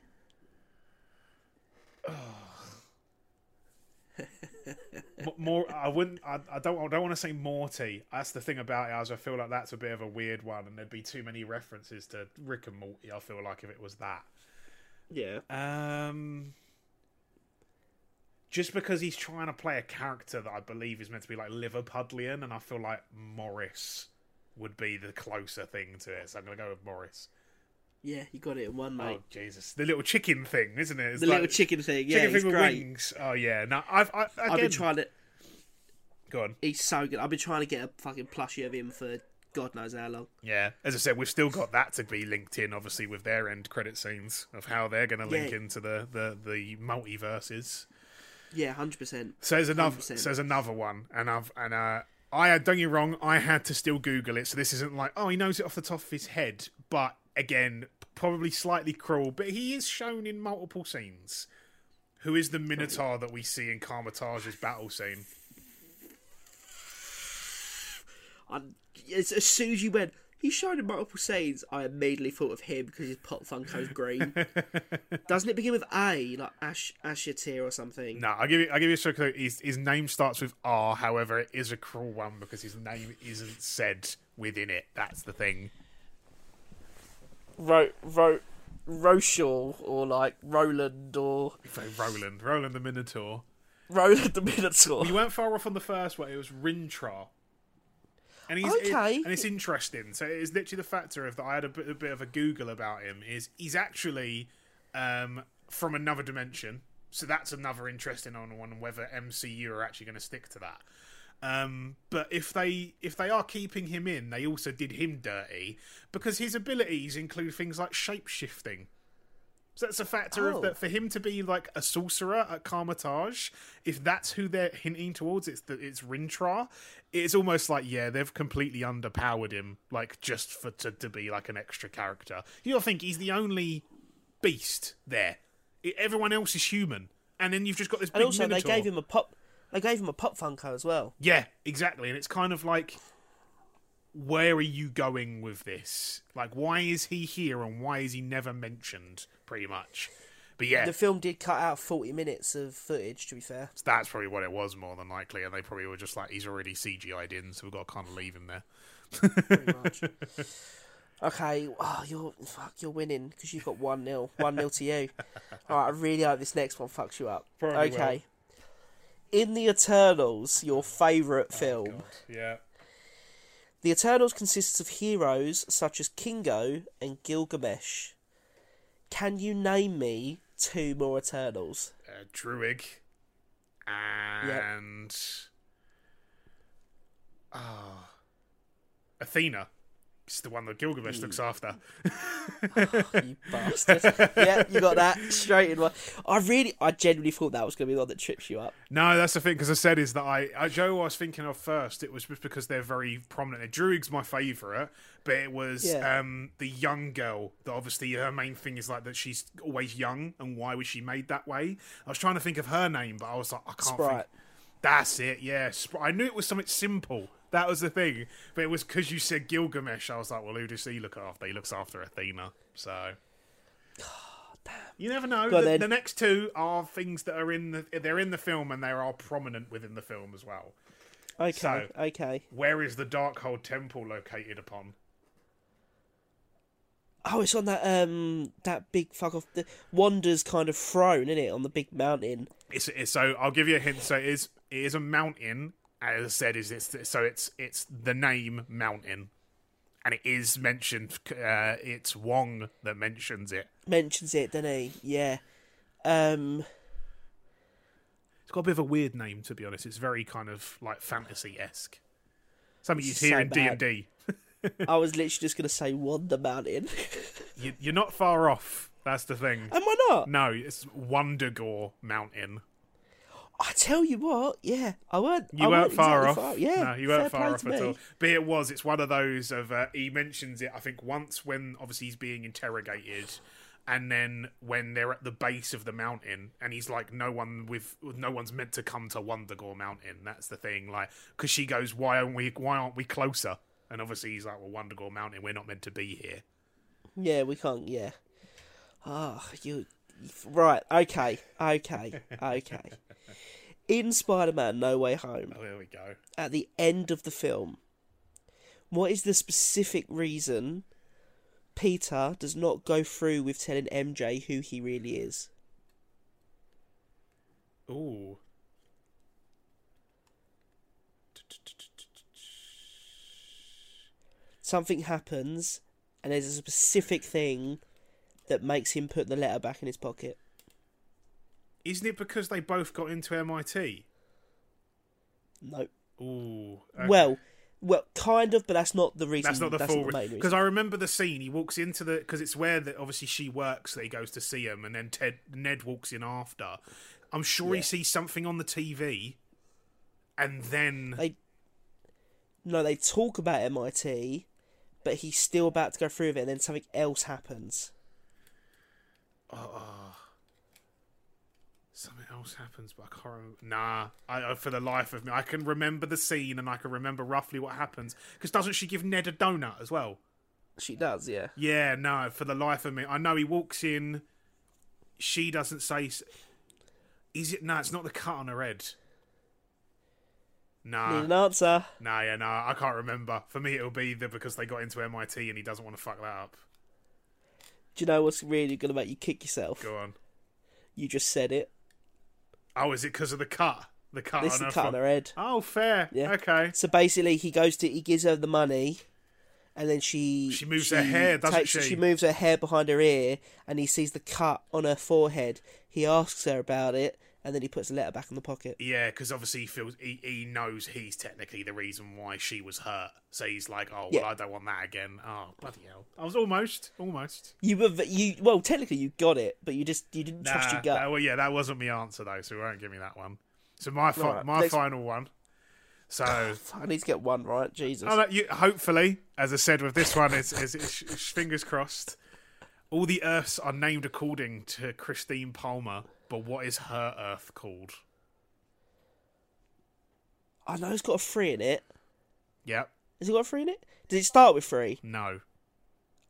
More, I wouldn't. I, I don't. I don't want to say Morty. That's the thing about it. Is I feel like that's a bit of a weird one, and there'd be too many references to Rick and Morty. I feel like if it was that. Yeah. Um. Just because he's trying to play a character that I believe is meant to be like Liverpudlian, and I feel like Morris would be the closer thing to it. So I'm gonna go with Morris. Yeah, you got it in one, mate. Oh Jesus, the little chicken thing, isn't it? It's the like- little chicken thing. Yeah, chicken thing with great. wings. Oh yeah. No, I've I, again, I've been trying to. Go on. He's so good. I've been trying to get a fucking plushie of him for God knows how long. Yeah, as I said, we've still got that to be linked in, obviously, with their end credit scenes of how they're going to link Yeah. into the, the the multiverses. Yeah, hundred percent. So there's another, 100%. so there's another one, and I've and uh, I had don't get me wrong, I had to still Google it, so this isn't like oh he knows it off the top of his head, but again, probably slightly cruel, but he is shown in multiple scenes. Who is the Minotaur that we see in Kamar-Taj's battle scene? I, as, as soon as you went, he's shown in multiple scenes. I immediately thought of him because his pop Funko's green. Doesn't it begin with A, like Ash Ashatir or something? No, I'll give you. I'll give you a straight clue. His his name starts with R. However, it is a cruel one because his name isn't said within it. That's the thing. Ro Ro or like Roland or Roland, Roland the Minotaur. Roland the Minotaur. You weren't far off on the first one. It was Rintra. And he's Okay. and it's interesting. So it's literally the factor of that. I had a bit, a bit of a Google about him. Is he's actually um, from another dimension. So that's another interesting on one whether MCU are actually going to stick to that. Um, but if they if they are keeping him in, they also did him dirty because his abilities include things like shape shifting. So that's a factor Oh. of that for him to be like a sorcerer at Kamar-Taj. If that's who they're hinting towards, it's the, it's Rintra. It's almost like yeah, they've completely underpowered him, like just for to, to be like an extra character. You don't think he's the only beast there. Everyone else is human, and then you've just got this. And big also, they gave him a pop. They gave him a pop Funko as well. Yeah, exactly. And it's kind of like, where are you going with this? Like, why is he here and why is he never mentioned, pretty much? But yeah, The film did cut out forty minutes of footage. To be fair, that's probably what it was more than likely. And they probably were just like, he's already CGI'd in, so we've got to kind of leave him there. pretty much. okay, oh, you're fuck, you're winning because you've got one 0 one 0 to you. All right, I really hope this next one fucks you up. Probably okay. In the Eternals, your favourite film, Yeah. the Eternals consists of heroes such as Kingo and Gilgamesh. Can you name me two more Eternals? Uh, Druig. And. Ah. Athena. It's the one that Gilgamesh looks after. you bastard. yeah, you got that straight in one. I really, I genuinely thought that was going to be the one that trips you up. No, that's the thing because I said is that I, I Joe I was thinking of first. It was just because they're very prominent. Druig's my favourite, but it was Yeah. um, the young girl that obviously her main thing is like that she's always young and why was she made that way? I was trying to think of her name, but I was like I can't Sprite. think. That's it. Yeah, Spr- I knew it was something simple. That was the thing, but it was because you said Gilgamesh. I was like, well, who does he look after? He looks after Athena. So. You never know. The, then. the next two are things that are in the they're in the film and they are prominent within the film as well. Okay, So- okay. Where is the Darkhold Temple located upon? Oh, it's on that um that big fuck off the Wanda's kind of throne, isn't it, on the big mountain? It's, it's so I'll give you a hint. So it is it is a mountain. As I said, is it's so it's it's the name mountain, and it is mentioned. Uh, it's Wong that mentions it. Mentions it, doesn't he? Yeah. Um, It's got a bit of a weird name, to be honest. It's very kind of like fantasy esque. Something you'd So hear in D and D. I was literally just gonna say Wonder Mountain. You're not far off. That's the thing. Am I not? No, it's Wundagore Mountain. I tell you what, yeah, I weren't. You I weren't far exactly off. Yeah, no, you weren't far off at all. But it was. It's one of those of uh, he mentions it. I think once when obviously he's being interrogated, and then when they're at the base of the mountain, and he's like, "No one with no one's meant to come to Wundagore Mountain." That's the thing. Like, because she goes, "Why aren't we? Why aren't we closer?" And obviously he's like, "Well, Wundagore Mountain, we're not meant to be here." Yeah, we can't. Yeah. Ah, you. Right. Okay. Okay. Okay. In Spider-Man: No Way Home, Oh, there we go. at the end of the film, what is the specific reason Peter does not go through with telling MJ who he really is? Ooh. Something happens, and there's a specific thing that makes him put the letter back in his pocket. Isn't it because they both got into MIT? No. Ooh. okay. Well, well, kind of, but that's not the reason. That's not the that's full not the main reason. because I remember the scene. He walks into the because it's where that obviously she works that he goes to see him, and then Ted Ned walks in after. I'm sure he sees something on the TV, and then They no, they talk about MIT, but he's still about to go through with it, and then something else happens. Uh, something else happens. But I can't. Remember. Nah, I, I for the life of me, I can remember the scene and I can remember roughly what happens. Because doesn't she give Ned a donut as well? She does, yeah. Yeah, no, for the life of me, I know he walks in. She doesn't say. Is it? No, it's not the cut on her head. Nah, Need an answer. Nah, yeah, nah, I can't remember. For me, it'll be the because they got into MIT and he doesn't want to fuck that up. Do you know what's really going to make you kick yourself? Go on. You just said it. Oh, is it because of the cut? The cut This on the her cut on her head. Oh, fair. Yeah. Okay. So basically, he goes to, he gives her the money, and then she She moves her hair, doesn't takes- she? She moves her hair behind her ear, and he sees the cut on her forehead. He asks her about it, and then he puts the letter back in the pocket. Yeah, because obviously he feels he, he knows he's technically the reason why she was hurt. So he's like, oh, well, Yeah. I don't want that again. Oh, bloody hell! I was almost, almost. You were, you well, technically you got it, but you just you didn't trust your gut. that- well, yeah, that wasn't my answer though, so won't give me that one. So my fi- Right, my next- final one. So I need to get one right, Jesus. Oh, you, hopefully, as I said with this one, it's, it's, it's, it's fingers crossed. All the Earths are named according to Christine Palmer, but what is her Earth called? I know it's got a three in it. Yep. Has it got a three in it? Did it start with three? No.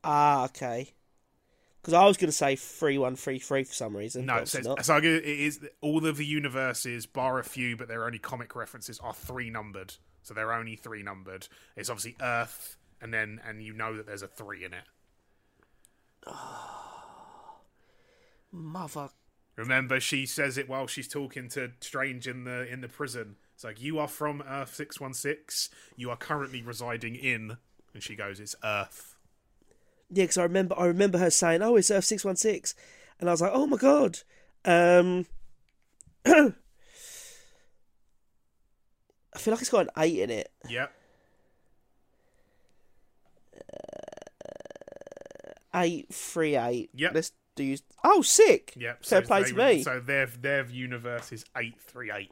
Ah, okay. Because I was going to say three one three three for some reason. No. So, not. so it is all of the universes, bar a few, but they're only comic references, are three numbered. So they're only three numbered. It's obviously Earth, and then and you know that there's a three in it. Oh, Mother. Remember, she says it while she's talking to Strange in the in the prison. It's like you are from Earth six one six. You are currently residing in, and she goes, "It's Earth." Yeah, because I remember I remember her saying, "Oh, it's Earth six one six," and I was like, "Oh my god." Um, I feel like it's got an eight in it. Yep. eight three eight. Yep. Let's do. you? Oh, sick. Yep. Fair play to me. So their their universe is eight three eight,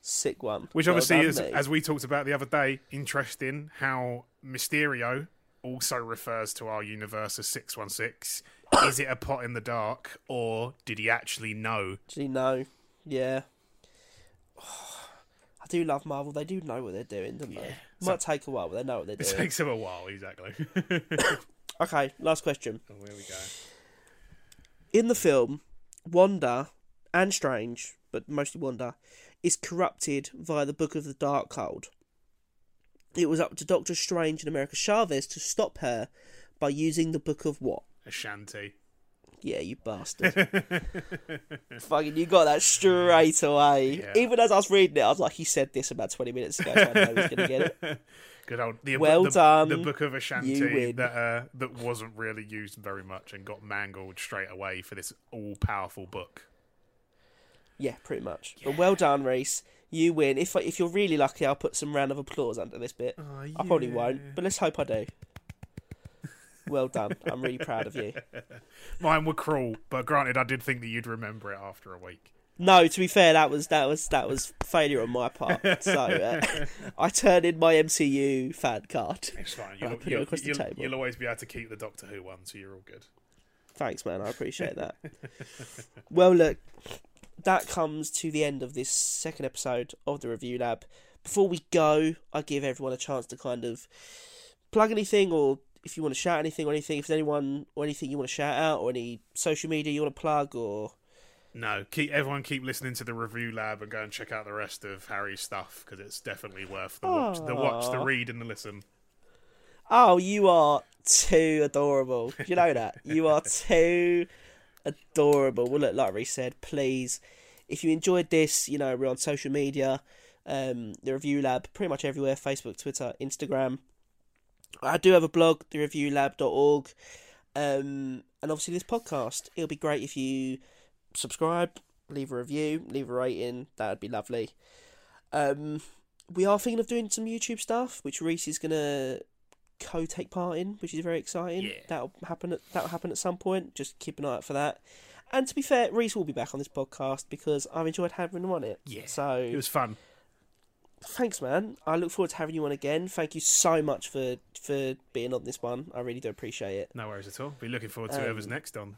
Sick one. which Well obviously done, is, mate. as we talked about the other day, interesting. How Mysterio also refers to our universe as six one six. Is it a pot in the dark, or did he actually know? Actually, no. Yeah. I do love Marvel. They do know what they're doing, don't they? Might take a while, but they know what they're doing. It takes them a while, exactly. Okay, last question. oh, here we go. In the film, Wanda and Strange, but mostly Wanda, is corrupted via the Book of the Darkhold. It was up to Doctor Strange and America Chavez to stop her by using the Book of what? Vishanti. Yeah, you bastard. Fucking, you got that straight away. Yeah. Even as I was reading it, I was like, he said this about 20 minutes ago, so I know he was going to get it. Good old the, Well the, done. The book of Vishanti that uh, that wasn't really used very much and got mangled straight away for this all powerful book. Yeah, pretty much. But well done, Rhys. You win. If if you're really lucky, I'll put some round of applause under this bit. I probably won't, but let's hope I do. Well done. I'm really proud of you. Mine were cruel, but granted, I did think that you'd remember it after a week. No, to be fair, that was that was that was failure on my part. So uh, I turned in my MCU fan card. It's fine. You'll, put it you'll, across the table. you'll always be able to keep the Doctor Who one, so you're all good. Thanks, man. I appreciate that. well, look, that comes to the end of this second episode of the Review Lab. Before we go, I give everyone a chance to kind of plug anything, or if you want to shout anything, or anything. If there's anyone or anything you want to shout out, or any social media you want to plug, or No, keep everyone keep listening to the review lab and go and check out the rest of Harry's stuff because it's definitely worth the watch, the watch, the read, and the listen. oh, you are too adorable. Do you know that? you are too adorable. Well, look, like Rhys said, please, if you enjoyed this, you know, we're on social media, um, the Review Lab, pretty much everywhere Facebook, Twitter, Instagram. I do have a blog, thereviewlab.org, um, and obviously this podcast. It'll be great if you subscribe, leave a review, leave a rating. That would be lovely. Um, we are thinking of doing some YouTube stuff, which Rhys is gonna co-take part in, which is very exciting. Yeah. That'll happen. At, that'll happen at some point. Just keep an eye out for that. And to be fair, Rhys will be back on this podcast because I've enjoyed having him on it. Yeah, So It was fun. thanks, man. I look forward to having you on again. Thank you so much for for being on this one. I really do appreciate it. No worries at all. Be looking forward to whoever's Um, next on.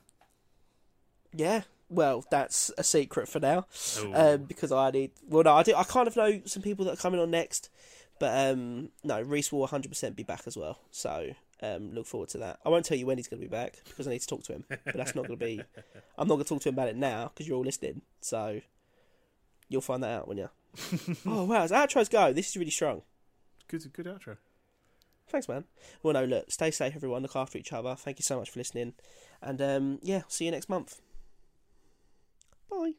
Yeah. Well, that's a secret for now. Um, because I need. Well, no, I do. I kind of know some people that are coming on next, but um, no, Rhys will 100% be back as well. So um, look forward to that. I won't tell you when he's going to be back because I need to talk to him. But that's not going to be. I'm not going to talk to him about it now because you're all listening. So you'll find that out when you. oh wow, as outros go, this is really strong. Good, good outro. Thanks, man. Well, no, look, stay safe, everyone. Look after each other. Thank you so much for listening, and um, yeah, see you next month. Bye.